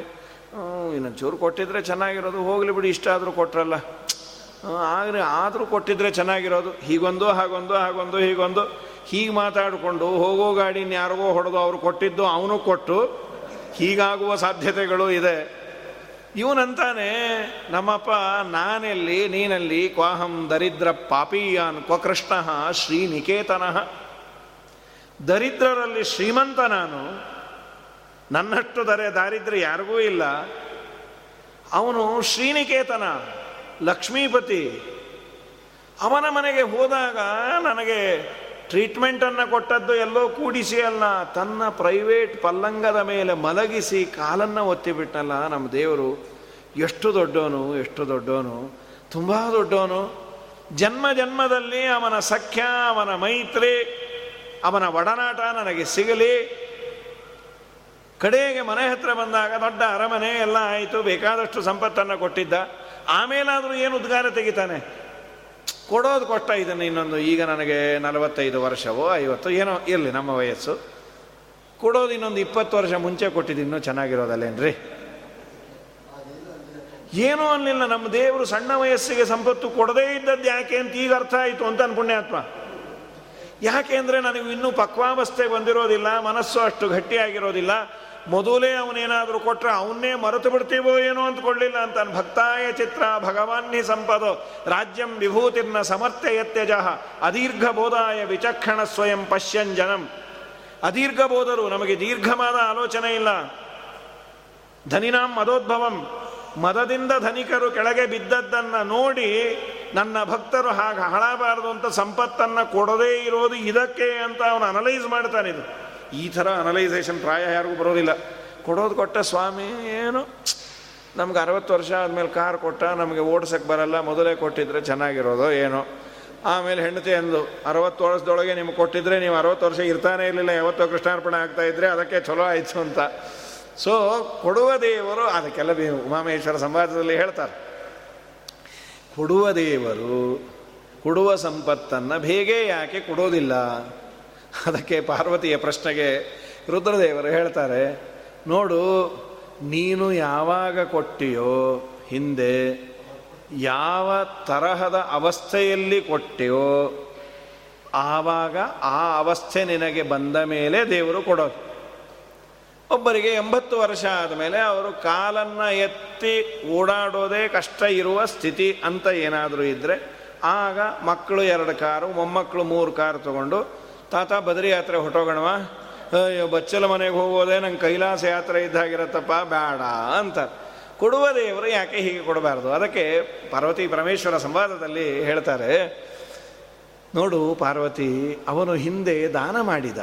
ಇನ್ನೊಂಚೂರು ಕೊಟ್ಟಿದ್ರೆ ಚೆನ್ನಾಗಿರೋದು. ಹೋಗಲಿ ಬಿಡಿ, ಇಷ್ಟ ಆದರೂ ಕೊಟ್ರಲ್ಲ. ಆದರೆ ಆದರೂ ಕೊಟ್ಟಿದ್ರೆ ಚೆನ್ನಾಗಿರೋದು. ಹೀಗೊಂದು, ಹಾಗೊಂದು ಹಾಗೊಂದು, ಹೀಗೊಂದು. ಹೀಗೆ ಮಾತಾಡಿಕೊಂಡು ಹೋಗೋ ಗಾಡಿನ ಯಾರಿಗೋ ಹೊಡೆದು ಅವರು ಕೊಟ್ಟಿದ್ದು ಅವನು ಕೊಟ್ಟು ಹೀಗಾಗುವ ಸಾಧ್ಯತೆಗಳು ಇದೆ. ಇವನಂತಾನೆ, ನಮ್ಮಪ್ಪ, ನಾನೆಲ್ಲಿ, ನೀನಲ್ಲಿ, ಕ್ವಾಹಂ ದರಿದ್ರ ಪಾಪೀಯಾನ್ ಕ್ವಕೃಷ್ಣ ಶ್ರೀನಿಕೇತನಃ. ದರಿದ್ರರಲ್ಲಿ ಶ್ರೀಮಂತ ನಾನು, ನನ್ನಷ್ಟು ದರೆ ದಾರಿದ್ರ್ಯ ಯಾರಿಗೂ ಇಲ್ಲ. ಅವನು ಶ್ರೀನಿಕೇತನ. ಲಕ್ಷ್ಮೀಪತಿ, ಅವನ ಮನೆಗೆ ಹೋದಾಗ ನನಗೆ ಟ್ರೀಟ್ಮೆಂಟನ್ನು ಕೊಟ್ಟದ್ದು ಎಲ್ಲೋ ಕೂಡಿಸಿ ಅಲ್ಲ. ತನ್ನ ಪ್ರೈವೇಟ್ ಪಲ್ಲಂಗದ ಮೇಲೆ ಮಲಗಿಸಿ ಕಾಲನ್ನು ಒತ್ತಿಬಿಟ್ಟಲ್ಲ. ನಮ್ಮ ದೇವರು ಎಷ್ಟು ದೊಡ್ಡವನು ಎಷ್ಟು ದೊಡ್ಡವನು, ತುಂಬ ದೊಡ್ಡವನು. ಜನ್ಮ ಜನ್ಮದಲ್ಲಿ ಅವನ ಸಖ್ಯ, ಅವನ ಮೈತ್ರಿ, ಅವನ ಒಡನಾಟ ನನಗೆ ಸಿಗಲಿ. ಕಡೆಗೆ ಮನೆ ಹತ್ರ ಬಂದಾಗ ದೊಡ್ಡ ಅರಮನೆ ಎಲ್ಲ ಆಯಿತು. ಬೇಕಾದಷ್ಟು ಸಂಪತ್ತನ್ನು ಕೊಟ್ಟಿದ್ದ. ಆಮೇಲಾದರೂ ಏನು ಉದ್ಗಾರ ತೆಗಿತಾನೆ? ಕೊಡೋದು ಕೊಟ್ಟ ಇದನ್ನು ಇನ್ನೊಂದು, ಈಗ ನನಗೆ ನಲವತ್ತೈದು ವರ್ಷವೋ ಐವತ್ತು ಏನೋ ಇರಲಿ ನಮ್ಮ ವಯಸ್ಸು. ಕೊಡೋದು ಇನ್ನೊಂದು ಇಪ್ಪತ್ತು ವರ್ಷ ಮುಂಚೆ ಕೊಟ್ಟಿದ್ದು ಇನ್ನೂ ಚೆನ್ನಾಗಿರೋದಲ್ಲೇನ್ರಿ ಏನೂ ಅನ್ನಲಿಲ್ಲ ನಮ್ಮ ದೇವರು ಸಣ್ಣ ವಯಸ್ಸಿಗೆ ಸಂಪತ್ತು ಕೊಡದೇ ಇದ್ದದ್ದು ಯಾಕೆ ಅಂತ ಈಗ ಅರ್ಥ ಆಯಿತು ಅಂತ ಪುಣ್ಯಾತ್ಮ ಯಾಕೆ ಅಂದರೆ ನನಗೆ ಇನ್ನೂ ಪಕ್ವಾವಸ್ಥೆ ಬಂದಿರೋದಿಲ್ಲ, ಮನಸ್ಸು ಅಷ್ಟು ಗಟ್ಟಿಯಾಗಿರೋದಿಲ್ಲ. ಮೊದಲೇ ಅವನೇನಾದರೂ ಕೊಟ್ಟರೆ ಅವನ್ನೇ ಮರೆತು ಬಿಡ್ತೀವೋ ಏನೋ ಅಂದ್ಕೊಳ್ಳಿಲ್ಲ ಅಂತ ಭಕ್ತಾಯ ಚಿತ್ರ ಭಗವಾನ್ನಿ ಸಂಪದೋ. ರಾಜ್ಯಂ ವಿಭೂತಿರ್ನ ಸಮರ್ಥ್ಯ ಯತ್ಯಜ. ಅದೀರ್ಘ ಬೋಧಾಯ ವಿಚಕ್ಷಣ ಸ್ವಯಂ ಪಶ್ಯನ್ ಜನಂ ಅದೀರ್ಘ ಬೋಧರು, ನಮಗೆ ದೀರ್ಘವಾದ ಆಲೋಚನೆ ಇಲ್ಲ. ಧನಿನಾಂ ಮದೋದ್ಭವಂ. ಮದದಿಂದ ಧನಿಕರು ಕೆಳಗೆ ಬಿದ್ದದ್ದನ್ನು ನೋಡಿ ನನ್ನ ಭಕ್ತರು ಹಾಗೆ ಹಳಬಾರದು ಅಂತ ಸಂಪತ್ತನ್ನು ಕೊಡದೇ ಇರೋದು ಇದಕ್ಕೆ ಅಂತ ಅವನು ಅನಲೈಸ್ ಮಾಡ್ತಾನಿದು ಈ ಥರ ಅನಲೈಸೇಷನ್ ಪ್ರಾಯ ಯಾರಿಗೂ ಬರೋದಿಲ್ಲ. ಕೊಡೋದು ಕೊಟ್ಟ ಸ್ವಾಮಿ ಏನು? ನಮ್ಗೆ ಅರವತ್ತು ವರ್ಷ ಆದಮೇಲೆ ಕಾರ್ ಕೊಟ್ಟ, ನಮಗೆ ಓಡ್ಸಕ್ಕೆ ಬರಲ್ಲ, ಮೊದಲೇ ಕೊಟ್ಟಿದ್ರೆ ಚೆನ್ನಾಗಿರೋದು ಏನೋ. ಆಮೇಲೆ ಹೆಂಡತಿ ಅಂದು, ಅರವತ್ತು ವರ್ಷದೊಳಗೆ ನಿಮ್ಗೆ ಕೊಟ್ಟಿದ್ರೆ ನೀವು ಅರವತ್ತು ವರ್ಷ ಇರ್ತಾನೆ ಇರಲಿಲ್ಲ, ಯಾವತ್ತೋ ಕೃಷ್ಣಾರ್ಪಣೆ ಆಗ್ತಾ ಇದ್ರೆ ಅದಕ್ಕೆ ಚಲೋ ಆಯಿತು ಅಂತ. ಸೊ ಕೊಡುವ ದೇವರು, ಅದಕ್ಕೆಲ್ಲ ಉಮಾಮೇಶ್ವರ ಸಂವಾದದಲ್ಲಿ ಹೇಳ್ತಾರೆ. ಕೊಡುವ ದೇವರು ಕೊಡುವ ಸಂಪತ್ತನ್ನು ಬೇಗೆ ಯಾಕೆ ಕೊಡೋದಿಲ್ಲ? ಅದಕ್ಕೆ ಪಾರ್ವತಿಯ ಪ್ರಶ್ನೆಗೆ ರುದ್ರದೇವರು ಹೇಳ್ತಾರೆ, ನೋಡು, ನೀನು ಯಾವಾಗ ಕೊಟ್ಟಿಯೋ ಹಿಂದೆ ಯಾವ ತರಹದ ಅವಸ್ಥೆಯಲ್ಲಿ ಕೊಟ್ಟೆಯೋ ಆವಾಗ ಆ ಅವಸ್ಥೆ ನಿನಗೆ ಬಂದ ಮೇಲೆ ದೇವರು ಕೊಡೋದು. ಒಬ್ಬರಿಗೆ ಎಂಬತ್ತು ವರ್ಷ ಆದಮೇಲೆ ಅವರು ಕಾಲನ್ನು ಎತ್ತಿ ಓಡಾಡೋದೇ ಕಷ್ಟ ಇರುವ ಸ್ಥಿತಿ ಅಂತ ಏನಾದರೂ ಇದ್ದರೆ ಆಗ ಮಕ್ಕಳು ಎರಡು ಕಾರು, ಮೊಮ್ಮಕ್ಕಳು ಮೂರು ಕಾರು ತಗೊಂಡು ತಾತ ಬದರಿ ಯಾತ್ರೆ ಹೊಟ್ಟೋಗಣವ ಅಯ್ಯೋ, ಬಚ್ಚಲ ಮನೆಗೆ ಹೋಗೋದೇ ನಂಗೆ ಕೈಲಾಸ ಯಾತ್ರೆ ಇದ್ದಾಗಿರತ್ತಪ್ಪ ಬೇಡ ಅಂತ. ಕೊಡುವ ದೇವರು ಯಾಕೆ ಹೀಗೆ ಕೊಡಬಾರ್ದು? ಅದಕ್ಕೆ ಪಾರ್ವತಿ ಪರಮೇಶ್ವರ ಸಂವಾದದಲ್ಲಿ ಹೇಳ್ತಾರೆ, ನೋಡು ಪಾರ್ವತಿ, ಅವನು ಹಿಂದೆ ದಾನ ಮಾಡಿದ.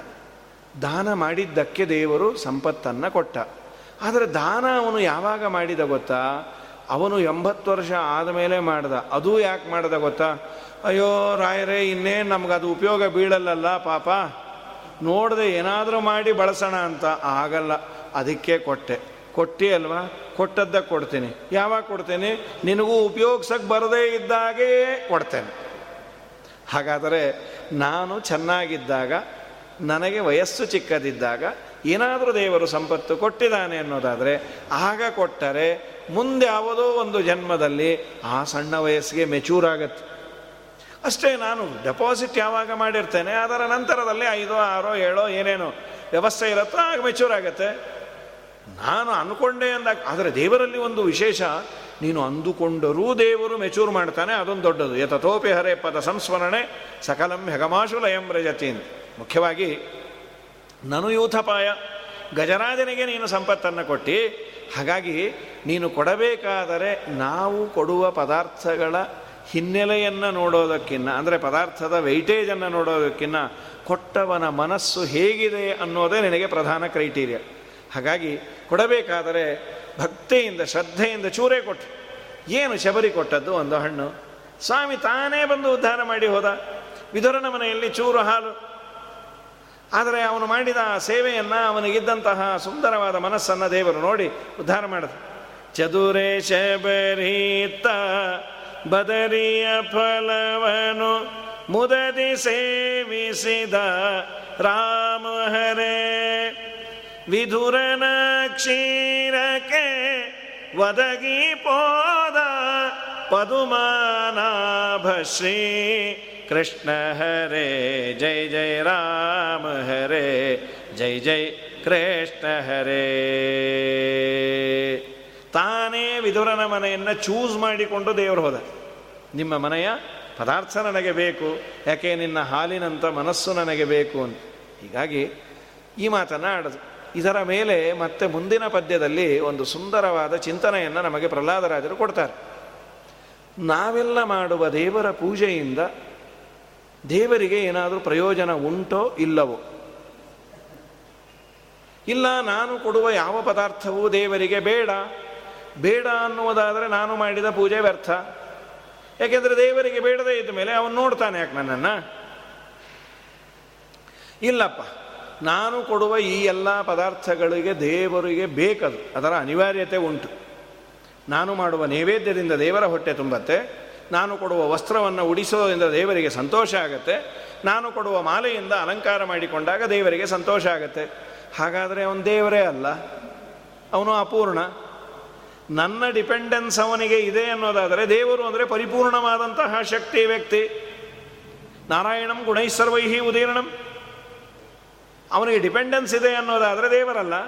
ದಾನ ಮಾಡಿದ್ದಕ್ಕೆ ದೇವರು ಸಂಪತ್ತನ್ನು ಕೊಟ್ಟ. ಆದರೆ ದಾನ ಅವನು ಯಾವಾಗ ಮಾಡಿದ ಗೊತ್ತಾ? ಅವನು ಎಂಬತ್ತು ವರ್ಷ ಆದಮೇಲೆ ಮಾಡ್ದ. ಅದು ಯಾಕೆ ಮಾಡ್ದ ಗೊತ್ತಾ? ಅಯ್ಯೋ ರಾಯರೇ ಇನ್ನೇನು ಅದು ಉಪಯೋಗ ಬೀಳಲ್ಲಲ್ಲ ಪಾಪ. ನೋಡದೆ ಏನಾದರೂ ಮಾಡಿ ಬಳಸೋಣ ಅಂತ. ಆಗಲ್ಲ, ಅದಕ್ಕೆ ಕೊಟ್ಟೆ. ಕೊಟ್ಟಿ ಅಲ್ವಾ? ಕೊಟ್ಟದ್ದ ಕೊಡ್ತೀನಿ. ಯಾವಾಗ ಕೊಡ್ತೀನಿ? ನಿನಗೂ ಉಪಯೋಗಿಸಕ್ಕೆ ಬರದೇ ಇದ್ದಾಗೇ ಕೊಡ್ತೇನೆ. ಹಾಗಾದರೆ ನಾನು ಚೆನ್ನಾಗಿದ್ದಾಗ, ನನಗೆ ವಯಸ್ಸು ಚಿಕ್ಕದಿದ್ದಾಗ ಏನಾದರೂ ದೇವರು ಸಂಪತ್ತು ಕೊಟ್ಟಿದ್ದಾನೆ ಅನ್ನೋದಾದರೆ, ಆಗ ಕೊಟ್ಟರೆ ಮುಂದೆ ಯಾವುದೋ ಒಂದು ಜನ್ಮದಲ್ಲಿ ಆ ಸಣ್ಣ ವಯಸ್ಸಿಗೆ ಮೆಚೂರ್ ಆಗತ್ತೆ. ಅಷ್ಟೇ ನಾನು ಡೆಪಾಸಿಟ್ ಯಾವಾಗ ಮಾಡಿರ್ತೇನೆ, ಅದರ ನಂತರದಲ್ಲಿ ಐದೋ, ಆರೋ, ಏಳೋ, ಏನೇನೋ ವ್ಯವಸ್ಥೆ ಇರುತ್ತೋ ಆಗ ಮೆಚೂರ್ ಆಗುತ್ತೆ. ನಾನು ಅಂದ್ಕೊಂಡೆ ಅಂದಾಗ, ಆದರೆ ದೇವರಲ್ಲಿ ಒಂದು ವಿಶೇಷ, ನೀನು ಅಂದುಕೊಂಡರೂ ದೇವರು ಮೆಚೂರ್ ಮಾಡ್ತಾನೆ, ಅದೊಂದು ದೊಡ್ಡದು. ಯತತೋಪಿ ಹರೇ ಪದ ಸಂಸ್ಮರಣೆ ಸಕಲಂ ಹೆಗಮಾಶು ಲಯಂ ರಜತಿ ಮುಖ್ಯವಾಗಿ, ನನು ಯೂಥಪಾಯ ಗಜರಾಜನಿಗೆ ನೀನು ಸಂಪತ್ತನ್ನು ಕೊಟ್ಟು, ಹಾಗಾಗಿ ನೀನು ಕೊಡಬೇಕಾದರೆ ನಾವು ಕೊಡುವ ಪದಾರ್ಥಗಳ ಹಿನ್ನೆಲೆಯನ್ನು ನೋಡೋದಕ್ಕಿನ್ನ, ಅಂದರೆ ಪದಾರ್ಥದ ವೆಯ್ಟೇಜನ್ನು ನೋಡೋದಕ್ಕಿನ್ನ ಕೊಟ್ಟವನ ಮನಸ್ಸು ಹೇಗಿದೆ ಅನ್ನೋದೇ ನಿನಗೆ ಪ್ರಧಾನ ಕ್ರೈಟೀರಿಯ ಹಾಗಾಗಿ ಕೊಡಬೇಕಾದರೆ ಭಕ್ತಿಯಿಂದ, ಶ್ರದ್ಧೆಯಿಂದ ಚೂರೇ ಕೊಟ್ಟು. ಏನು ಶಬರಿ ಕೊಟ್ಟದ್ದು? ಒಂದು ಹಣ್ಣು. ಸ್ವಾಮಿ ತಾನೇ ಬಂದು ಉದ್ಧಾರ ಮಾಡಿ ಹೋದ. ವಿದುರನ ಮನೆಯಲ್ಲಿ ಚೂರು ಹಾಲು. ಆದರೆ ಅವನು ಮಾಡಿದ ಆ ಸೇವೆಯನ್ನು ಅವನಿಗಿದ್ದಂತಹ ಸುಂದರವಾದ ಮನಸ್ಸನ್ನು ದೇವರು ನೋಡಿ ಉದ್ಧಾರ ಮಾಡಿದ. ಚದುರೇ ಶಬರೀತ ಬದರಿಯ ಫಲವನು ಮುದದಿ ಸೇವಿಸಿದ ರಾಮ ಹರೇ ವಿಧುರನ ಕ್ಷೀರಕ್ಕೆ ಒದಗಿ ಪೋದ ಪದುಮಾನಾಭ ಶ್ರೀ ಕೃಷ್ಣ ಹರೇ ಜೈ ಜೈ ರಾಮ ಹರೇ ಜೈ ಜೈ ಕೃಷ್ಣ ಹರೇ ತಾನೇ ವಿದುರನ ಮನೆಯನ್ನು ಚೂಸ್ ಮಾಡಿಕೊಂಡು ದೇವರು ಹೋದ. ನಿಮ್ಮ ಮನೆಯ ಪದಾರ್ಥ ನನಗೆ ಬೇಕು, ಯಾಕೆ ನಿನ್ನ ಹಾಲಿನಂಥ ಮನಸ್ಸು ನನಗೆ ಬೇಕು ಅಂತ. ಹೀಗಾಗಿ ಈ ಮಾತನ್ನು ಆಡದು. ಇದರ ಮೇಲೆ ಮತ್ತೆ ಮುಂದಿನ ಪದ್ಯದಲ್ಲಿ ಒಂದು ಸುಂದರವಾದ ಚಿಂತನೆಯನ್ನು ನಮಗೆ ಪ್ರಹ್ಲಾದರಾಜರು ಕೊಡ್ತಾರೆ. ನಾವೆಲ್ಲ ಮಾಡುವ ದೇವರ ಪೂಜೆಯಿಂದ ದೇವರಿಗೆ ಏನಾದರೂ ಪ್ರಯೋಜನ ಉಂಟೋ ಇಲ್ಲವೋ? ಇಲ್ಲ, ನಾನು ಕೊಡುವ ಯಾವ ಪದಾರ್ಥವೂ ದೇವರಿಗೆ ಬೇಡ. ಬೇಡ ಅನ್ನುವುದಾದರೆ ನಾನು ಮಾಡಿದ ಪೂಜೆ ವ್ಯರ್ಥ. ಯಾಕೆಂದರೆ ದೇವರಿಗೆ ಬೇಡದೇ ಇದ್ದ ಮೇಲೆ ಅವನು ನೋಡ್ತಾನೆ ಯಾಕೆ ನನ್ನನ್ನು? ಇಲ್ಲಪ್ಪ, ನಾನು ಕೊಡುವ ಈ ಎಲ್ಲ ಪದಾರ್ಥಗಳಿಗೆ ದೇವರಿಗೆ ಬೇಕದು. ಅದರ ಅನಿವಾರ್ಯತೆ ಉಂಟು. ನಾನು ಮಾಡುವ ನೈವೇದ್ಯದಿಂದ ದೇವರ ಹೊಟ್ಟೆ ತುಂಬತ್ತೆ, ನಾನು ಕೊಡುವ ವಸ್ತ್ರವನ್ನು ಉಡಿಸೋದ್ರಿಂದ ದೇವರಿಗೆ ಸಂತೋಷ ಆಗತ್ತೆ, ನಾನು ಕೊಡುವ ಮಾಲೆಯಿಂದ ಅಲಂಕಾರ ಮಾಡಿಕೊಂಡಾಗ ದೇವರಿಗೆ ಸಂತೋಷ ಆಗತ್ತೆ. ಹಾಗಾದರೆ ಅವನು ದೇವರೇ ಅಲ್ಲ, ಅವನು ಅಪೂರ್ಣ. ನನ್ನ ಡಿಪೆಂಡೆನ್ಸ್ ಅವನಿಗೆ ಇದೆ ಅನ್ನೋದಾದರೆ ದೇವರು ಅಂದರೆ ಪರಿಪೂರ್ಣವಾದಂತಹ ಶಕ್ತಿ ವ್ಯಕ್ತಿ. ನಾರಾಯಣಂ ಗುಣೈಸರ್ವೈಹಿ ಉದೀರ್ಣಂ. ಅವನಿಗೆ ಡಿಪೆಂಡೆನ್ಸ್ ಇದೆ ಅನ್ನೋದಾದರೆ ದೇವರಲ್ಲ.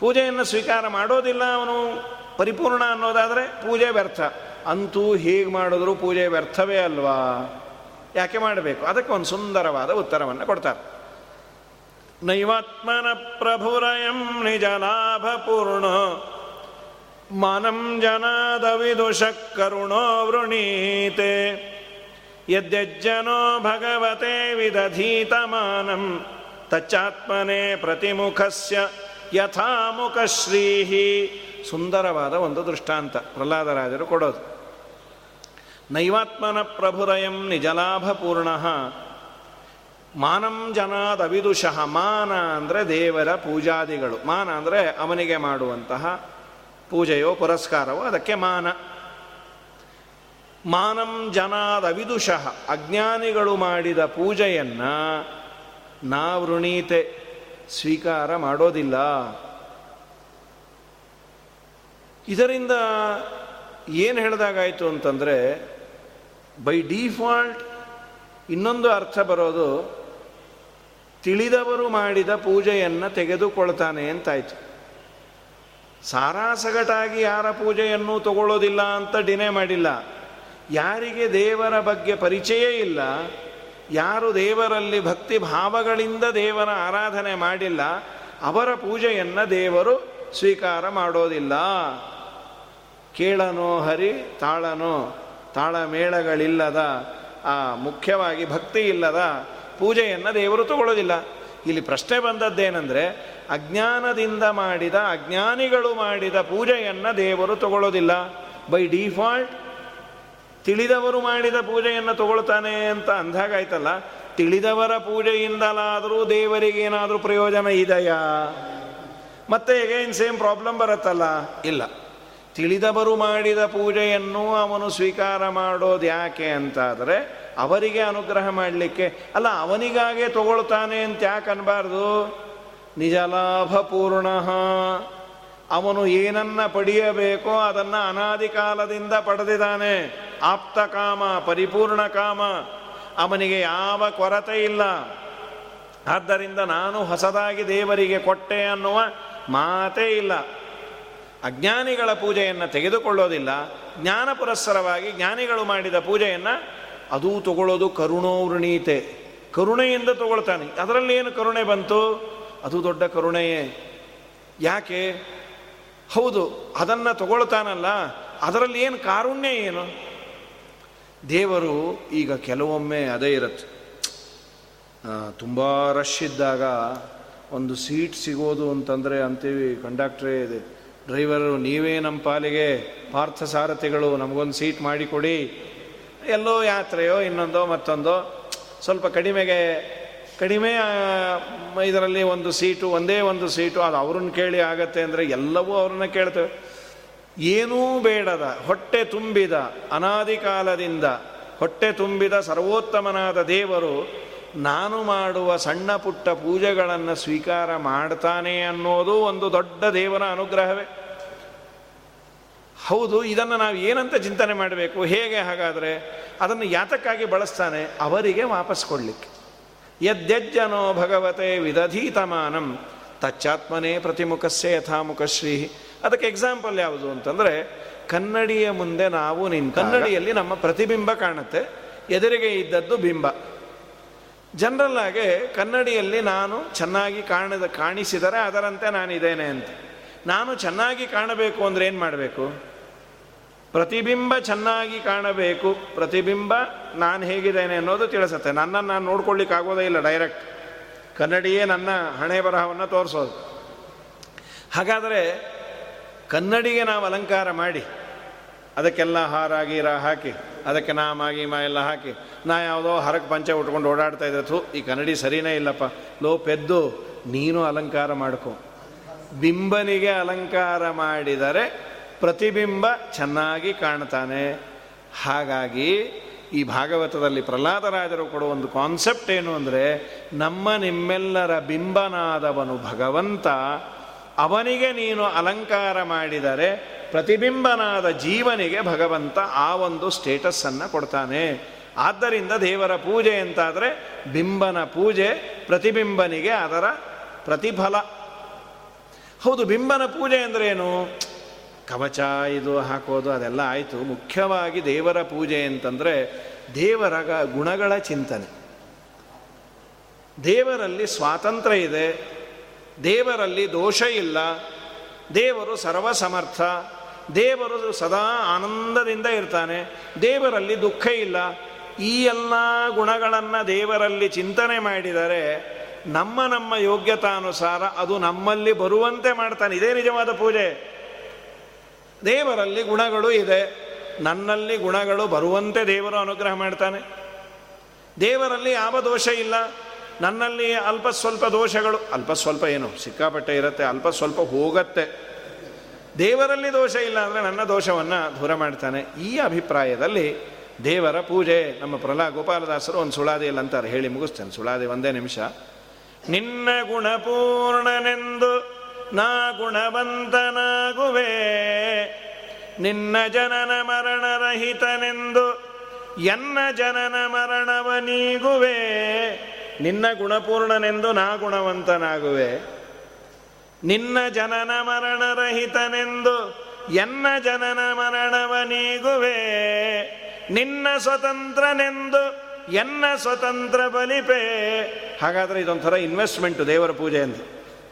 ಪೂಜೆಯನ್ನು ಸ್ವೀಕಾರ ಮಾಡೋದಿಲ್ಲ ಅವನು, ಪರಿಪೂರ್ಣ ಅನ್ನೋದಾದರೆ ಪೂಜೆ ವ್ಯರ್ಥ. ಅಂತೂ ಹೀಗೆ ಮಾಡಿದ್ರು ಪೂಜೆ ವ್ಯರ್ಥವೇ ಅಲ್ವಾ? ಯಾಕೆ ಮಾಡಬೇಕು? ಅದಕ್ಕೆ ಒಂದು ಸುಂದರವಾದ ಉತ್ತರವನ್ನು ಕೊಡ್ತಾರೆ. ನೈವಾತ್ಮನ ಪ್ರಭುರಯಂ ನಿಜ ಲಾಭ ಮಾನಂ ಕರುಣೋ ವೃಣೀತೆ. ಯದ್ಯಜ್ಜನೋ ಭಗವತೆ ವಿದಧೀತ ಮಾನಂ ತಚ್ಚಾತ್ಮನೆ ಪ್ರತಿಮುಖಸ್ಯ ಯಥಾಮುಖಶ್ರೀಹಿ. ಸುಂದರವಾದ ಒಂದು ದೃಷ್ಟಾಂತ ಪ್ರಹ್ಲಾದರಾಜರು ಕೊಡೋದು. ನೈವಾತ್ಮನ ಪ್ರಭುರಯಂ ನಿಜಲಾಭಪೂರ್ಣ. ಮಾನಂ ಜನಾದ ಅವಿದುಷಃ ಮಾನ ಅಂದರೆ ದೇವರ ಪೂಜಾದಿಗಳು. ಮಾನ ಅಂದರೆ ಅವನಿಗೆ ಮಾಡುವಂತಹ ಪೂಜೆಯೋ ಪುರಸ್ಕಾರವೋ, ಅದಕ್ಕೆ ಮಾನ. ಮಾನಂ ಜನಾದ ವಿದುಷಃ, ಅಜ್ಞಾನಿಗಳು ಮಾಡಿದ ಪೂಜೆಯನ್ನು ನಾವೃಣೀತೆ ಸ್ವೀಕಾರ ಮಾಡೋದಿಲ್ಲ. ಇದರಿಂದ ಏನು ಹೇಳಿದಾಗಾಯಿತು ಅಂತಂದರೆ, ಬೈ ಡಿಫಾಲ್ಟ್ ಇನ್ನೊಂದು ಅರ್ಥ ಬರೋದು, ತಿಳಿದವರು ಮಾಡಿದ ಪೂಜೆಯನ್ನು ತೆಗೆದುಕೊಳ್ತಾನೆ ಅಂತಾಯ್ತು. ಸಾರಾಸಗಟಾಗಿ ಯಾರ ಪೂಜೆಯನ್ನು ತಗೊಳ್ಳೋದಿಲ್ಲ ಅಂತ ಡಿನೆ ಮಾಡಿಲ್ಲ. ಯಾರಿಗೆ ದೇವರ ಬಗ್ಗೆ ಪರಿಚಯ ಇಲ್ಲ, ಯಾರು ದೇವರಲ್ಲಿ ಭಕ್ತಿ ಭಾವಗಳಿಂದ ದೇವರ ಆರಾಧನೆ ಮಾಡಿಲ್ಲ, ಅವರ ಪೂಜೆಯನ್ನು ದೇವರು ಸ್ವೀಕಾರ ಮಾಡೋದಿಲ್ಲ. ಕೇಳನೋ ಹರಿ, ತಾಳನೋ ತಾಳಮೇಳಗಳಿಲ್ಲದ ಆ ಮುಖ್ಯವಾಗಿ ಭಕ್ತಿ ಇಲ್ಲದ ಪೂಜೆಯನ್ನು ದೇವರು ತಗೊಳ್ಳೋದಿಲ್ಲ. ಇಲ್ಲಿ ಪ್ರಶ್ನೆ ಬಂದದ್ದೇನೆಂದರೆ, ಅಜ್ಞಾನದಿಂದ ಮಾಡಿದ, ಅಜ್ಞಾನಿಗಳು ಮಾಡಿದ ಪೂಜೆಯನ್ನು ದೇವರು ತಗೊಳ್ಳೋದಿಲ್ಲ. ಬೈ ಡಿಫಾಲ್ಟ್ ತಿಳಿದವರು ಮಾಡಿದ ಪೂಜೆಯನ್ನು ತಗೊಳ್ತಾನೆ ಅಂತ ಅಂದಾಗಾಯ್ತಲ್ಲ. ತಿಳಿದವರ ಪೂಜೆಯಿಂದಲಾದರೂ ದೇವರಿಗೆ ಏನಾದರೂ ಪ್ರಯೋಜನ ಇದೆಯಾ? ಮತ್ತೆ ಎಗೈನ್ ಸೇಮ್ ಪ್ರಾಬ್ಲಮ್ ಬರುತ್ತಲ್ಲ. ಇಲ್ಲ. ತಿಳಿದವರು ಮಾಡಿದ ಪೂಜೆಯನ್ನು ಅವನು ಸ್ವೀಕಾರ ಮಾಡೋದು ಯಾಕೆ ಅಂತಾದರೆ ಅವರಿಗೆ ಅನುಗ್ರಹ ಮಾಡಲಿಕ್ಕೆ. ಅಲ್ಲ, ಅವನಿಗಾಗೆ ತಗೊಳ್ತಾನೆ ಅಂತ ಯಾಕೆ ಅನ್ಬಾರ್ದು? ನಿಜಲಾಭಪೂರ್ಣ. ಅವನು ಏನನ್ನ ಪಡೆಯಬೇಕೋ ಅದನ್ನು ಅನಾದಿ ಕಾಲದಿಂದ ಪಡೆದಿದ್ದಾನೆ. ಆಪ್ತ ಕಾಮ, ಪರಿಪೂರ್ಣ ಕಾಮ. ಅವನಿಗೆ ಯಾವ ಕೊರತೆ ಇಲ್ಲ. ಆದ್ದರಿಂದ ನಾನು ಹೊಸದಾಗಿ ದೇವರಿಗೆ ಕೊಟ್ಟೆ ಅನ್ನುವ ಮಾತೇ ಇಲ್ಲ. ಅಜ್ಞಾನಿಗಳ ಪೂಜೆಯನ್ನು ತೆಗೆದುಕೊಳ್ಳೋದಿಲ್ಲ. ಜ್ಞಾನ ಪುರಸ್ಸರವಾಗಿ ಜ್ಞಾನಿಗಳು ಮಾಡಿದ ಪೂಜೆಯನ್ನು ಅದೂ ತಗೊಳ್ಳೋದು ಕರುಣೋವೃಣೀತೆ ಕರುಣೆಯಿಂದ ತಗೊಳ್ತಾನೆ. ಅದರಲ್ಲಿ ಏನು ಕರುಣೆ ಬಂತು? ಅದು ದೊಡ್ಡ ಕರುಣೆಯೇ. ಯಾಕೆ? ಹೌದು, ಅದನ್ನು ತಗೊಳ್ತಾನಲ್ಲ, ಅದರಲ್ಲಿ ಏನು ಕಾರುಣ್ಯ ಏನು? ದೇವರು ಈಗ ಕೆಲವೊಮ್ಮೆ ಅದೇ ಇರುತ್ತೆ. ತುಂಬ ರಶ್ ಇದ್ದಾಗ ಒಂದು ಸೀಟ್ ಸಿಗೋದು ಅಂತಂದರೆ ಅಂತೀವಿ ಕಂಡಕ್ಟ್ರೇ ಇದೆ. ಡ್ರೈವರು ನೀವೇ ನಮ್ಮ ಪಾಲಿಗೆ ಪಾರ್ಥ ಸಾರಥಿಗಳು, ನಮಗೊಂದು ಸೀಟ್ ಮಾಡಿಕೊಡಿ. ಎಲ್ಲೋ ಯಾತ್ರೆಯೋ ಇನ್ನೊಂದೋ ಮತ್ತೊಂದೋ, ಸ್ವಲ್ಪ ಕಡಿಮೆಗೆ, ಕಡಿಮೆ ಇದರಲ್ಲಿ ಒಂದು ಸೀಟು, ಒಂದೇ ಒಂದು ಸೀಟು, ಅದು ಅವ್ರನ್ನ ಕೇಳಿ ಆಗತ್ತೆ ಅಂದರೆ ಎಲ್ಲವೂ ಅವ್ರನ್ನ ಕೇಳ್ತೇವೆ. ಏನೂ ಬೇಡದ, ಹೊಟ್ಟೆ ತುಂಬಿದ, ಅನಾದಿ ಕಾಲದಿಂದ ಹೊಟ್ಟೆ ತುಂಬಿದ ಸರ್ವೋತ್ತಮನಾದ ದೇವರು ನಾನು ಮಾಡುವ ಸಣ್ಣ ಪುಟ್ಟ ಪೂಜೆಗಳನ್ನು ಸ್ವೀಕಾರ ಮಾಡ್ತಾನೆ ಅನ್ನೋದು ಒಂದು ದೊಡ್ಡ ದೇವರ ಅನುಗ್ರಹವೇ. ಹೌದು, ಇದನ್ನು ನಾವು ಏನಂತ ಚಿಂತನೆ ಮಾಡಬೇಕು, ಹೇಗೆ ಹಾಗಾದರೆ, ಅದನ್ನು ಯಾತಕ್ಕಾಗಿ ಬಳಸ್ತಾನೆ, ಅವರಿಗೆ ವಾಪಸ್ ಕೊಡಲಿಕ್ಕೆ. ಯದ್ಯಜ್ಜನೋ ಭಗವತೆ ವಿದಧೀತಮಾನಂ, ತಚ್ಚಾತ್ಮನೇ ಪ್ರತಿಮುಖಸ್ಸೇ ಯಥಾಮುಖಶ್ರೀ. ಅದಕ್ಕೆ ಎಕ್ಸಾಂಪಲ್ ಯಾವುದು ಅಂತಂದರೆ, ಕನ್ನಡಿಯ ಮುಂದೆ ನಾವು ನಿನ್ನ ಕನ್ನಡಿಯಲ್ಲಿ ನಮ್ಮ ಪ್ರತಿಬಿಂಬ ಕಾಣುತ್ತೆ, ಎದುರಿಗೆ ಇದ್ದದ್ದು ಬಿಂಬ. ಜನರಲ್ಲಾಗೆ ಕನ್ನಡಿಯಲ್ಲಿ ನಾನು ಚೆನ್ನಾಗಿ ಕಾಣದ, ಕಾಣಿಸಿದರೆ ಅದರಂತೆ ನಾನಿದ್ದೇನೆ ಅಂತ. ನಾನು ಚೆನ್ನಾಗಿ ಕಾಣಬೇಕು ಅಂದರೆ ಏನು ಮಾಡಬೇಕು? ಪ್ರತಿಬಿಂಬ ಚೆನ್ನಾಗಿ ಕಾಣಬೇಕು. ಪ್ರತಿಬಿಂಬ ನಾನು ಹೇಗಿದ್ದೇನೆ ಅನ್ನೋದು ತಿಳಿಸುತ್ತೆ. ನನ್ನನ್ನು ನಾನು ನೋಡ್ಕೊಳ್ಳಿಕ್ಕೆ ಆಗೋದೇ ಇಲ್ಲ ಡೈರೆಕ್ಟ್ ಕನ್ನಡಿಯೇ ನನ್ನ ಹಣೆ ಬರಹವನ್ನು ತೋರಿಸೋದು. ಹಾಗಾದರೆ ಕನ್ನಡಿಗೆ ನಾವು ಅಲಂಕಾರ ಮಾಡಿ, ಅದಕ್ಕೆಲ್ಲ ಹಾರ, ಗೀರ ಹಾಕಿ, ಅದಕ್ಕೆ ನಾಮ ಮಾ ಎಲ್ಲ ಹಾಕಿ, ನಾ ಯಾವುದೋ ಹರಕ್ಕೆ ಪಂಚೆ ಉಟ್ಕೊಂಡು ಓಡಾಡ್ತಾ ಇದ್ದೆ ಈ ಕನ್ನಡಿ ಸರಿನೇ ಇಲ್ಲಪ್ಪ. ಲೋ, ಪೆದ್ದು, ನೀನು ಅಲಂಕಾರ ಮಾಡ್ಕೊ. ಬಿಂಬನಿಗೆ ಅಲಂಕಾರ ಮಾಡಿದರೆ ಪ್ರತಿಬಿಂಬ ಚೆನ್ನಾಗಿ ಕಾಣ್ತಾನೆ. ಹಾಗಾಗಿ ಈ ಭಾಗವತದಲ್ಲಿ ಪ್ರಹ್ಲಾದರಾಜರು ಕೊಡುವ ಒಂದು ಕಾನ್ಸೆಪ್ಟ್ ಏನು ಅಂದರೆ, ನಮ್ಮ ನಿಮ್ಮೆಲ್ಲರ ಬಿಂಬನಾದವನು ಭಗವಂತ, ಅವನಿಗೆ ನೀನು ಅಲಂಕಾರ ಮಾಡಿದರೆ ಪ್ರತಿಬಿಂಬನಾದ ಜೀವನಿಗೆ ಭಗವಂತ ಆ ಒಂದು ಸ್ಟೇಟಸ್ಸನ್ನು ಕೊಡ್ತಾನೆ. ಆದ್ದರಿಂದ ದೇವರ ಪೂಜೆ ಅಂತಾದರೆ ಬಿಂಬನ ಪೂಜೆ ಪ್ರತಿಬಿಂಬನಿಗೆ ಅದರ ಪ್ರತಿಫಲ. ಹೌದು, ಬಿಂಬನ ಪೂಜೆ ಅಂದ್ರೇನು ಕವಚ, ಇದು ಹಾಕೋದು, ಅದೆಲ್ಲ ಆಯಿತು. ಮುಖ್ಯವಾಗಿ ದೇವರ ಪೂಜೆ ಅಂತಂದರೆ ದೇವರ ಗುಣಗಳ ಚಿಂತನೆ. ದೇವರಲ್ಲಿ ಸ್ವಾತಂತ್ರ್ಯ ಇದೆ. ದೇವರಲ್ಲಿ ದೋಷ ಇಲ್ಲ. ದೇವರು ಸರ್ವಸಮರ್ಥ. ದೇವರು ಸದಾ ಆನಂದದಿಂದ ಇರ್ತಾನೆ. ದೇವರಲ್ಲಿ ದುಃಖ ಇಲ್ಲ. ಈ ಎಲ್ಲ ಗುಣಗಳನ್ನು ದೇವರಲ್ಲಿ ಚಿಂತನೆ ಮಾಡಿದರೆ ನಮ್ಮ ನಮ್ಮ ಯೋಗ್ಯತಾನುಸಾರ ಅದು ನಮ್ಮಲ್ಲಿ ಬರುವಂತೆ ಮಾಡ್ತಾನೆ. ಇದೇ ನಿಜವಾದ ಪೂಜೆ. ದೇವರಲ್ಲಿ ಗುಣಗಳು ಇದೆ. ನನ್ನಲ್ಲಿ ಗುಣಗಳು ಬರುವಂತೆ ದೇವರು ಅನುಗ್ರಹ ಮಾಡ್ತಾನೆ. ದೇವರಲ್ಲಿ ಯಾವ ದೋಷ ಇಲ್ಲ. ನನ್ನಲ್ಲಿ ಅಲ್ಪ ಸ್ವಲ್ಪ ದೋಷಗಳು. ಅಲ್ಪ ಸ್ವಲ್ಪ ಏನು? ಸಿಕ್ಕಾಪಟ್ಟೆ ಇರುತ್ತೆ. ಅಲ್ಪ ಸ್ವಲ್ಪ ಹೋಗತ್ತೆ. ದೇವರಲ್ಲಿ ದೋಷ ಇಲ್ಲ ಅಂದರೆ ನನ್ನ ದೋಷವನ್ನು ದೂರ ಮಾಡ್ತಾನೆ. ಈ ಅಭಿಪ್ರಾಯದಲ್ಲಿ ದೇವರ ಪೂಜೆ. ನಮ್ಮ ಪ್ರಹ್ಲಾ ಗೋಪಾಲದಾಸರು ಒಂದು ಸುಳಾದಿಯಲ್ಲಿ ಅಂತಾರೆ. ಹೇಳಿ ಮುಗಿಸ್ತೇನೆ. ಸುಳಾದಿ ಒಂದೇ ನಿಮಿಷ. ನಿನ್ನ ಗುಣಪೂರ್ಣನೆಂದು ನಾ ಗುಣವಂತನಾಗುವೆ. ನಿನ್ನ ಜನನ ಮರಣರಹಿತನೆಂದು ಎನ್ನ ಜನನ ಮರಣವ ನೀಗುವೆ. ನಿನ್ನ ಗುಣಪೂರ್ಣನೆಂದು ನಾ ಗುಣವಂತನಾಗುವೆ. ನಿನ್ನ ಜನನ ಮರಣರಹಿತನೆಂದು ಎನ್ನ ಜನನ ಮರಣವ ನೀಗುವೆ. ನಿನ್ನ ಸ್ವತಂತ್ರನೆಂದು ಎನ್ನ ಸ್ವತಂತ್ರ ಬಲಿಪೆ. ಹಾಗಾದರೆ ಇದೊಂಥರ ಇನ್ವೆಸ್ಟ್ಮೆಂಟು ದೇವರ ಪೂಜೆ ಅಂತ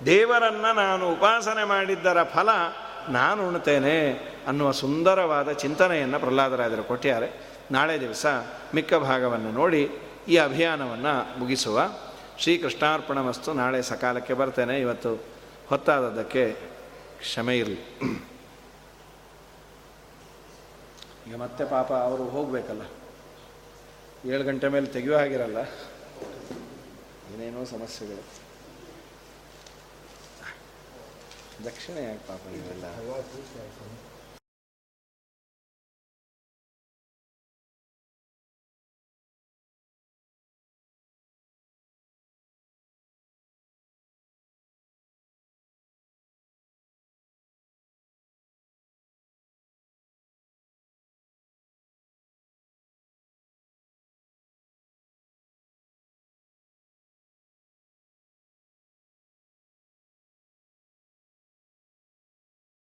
ದೇವರನ್ನು ನಾನು ಉಪಾಸನೆ ಮಾಡಿದ್ದರ ಫಲ ನಾನು ಉಣ್ತೇನೆ ಅನ್ನುವ ಸುಂದರವಾದ ಚಿಂತನೆಯನ್ನು ಪ್ರಹ್ಲಾದರಾಜರು ಕೊಟ್ಟಿದ್ದಾರೆ. ನಾಳೆ ದಿವಸ ಮಿಕ್ಕ ಭಾಗವನ್ನು ನೋಡಿ ಈ ಅಭಿಯಾನವನ್ನು ಮುಗಿಸುವ. ಶ್ರೀಕೃಷ್ಣಾರ್ಪಣ ವಸ್ತು ನಾಳೆ ಸಕಾಲಕ್ಕೆ ಬರ್ತೇನೆ. ಇವತ್ತು ಹೊತ್ತಾದದ್ದಕ್ಕೆ ಕ್ಷಮೆ ಇರಲಿ. ಈಗ ಮತ್ತೆ ಪಾಪ ಅವರು ಹೋಗಬೇಕಲ್ಲ. ಏಳು ಗಂಟೆ ಮೇಲೆ ತೆಗೆಯೋ ಆಗಿರಲ್ಲ ಏನೇನೋ ಸಮಸ್ಯೆಗಳು. ದಕ್ಷಿಣ ಯಾಕೆ ಪಾಪ ಇವೆಲ್ಲ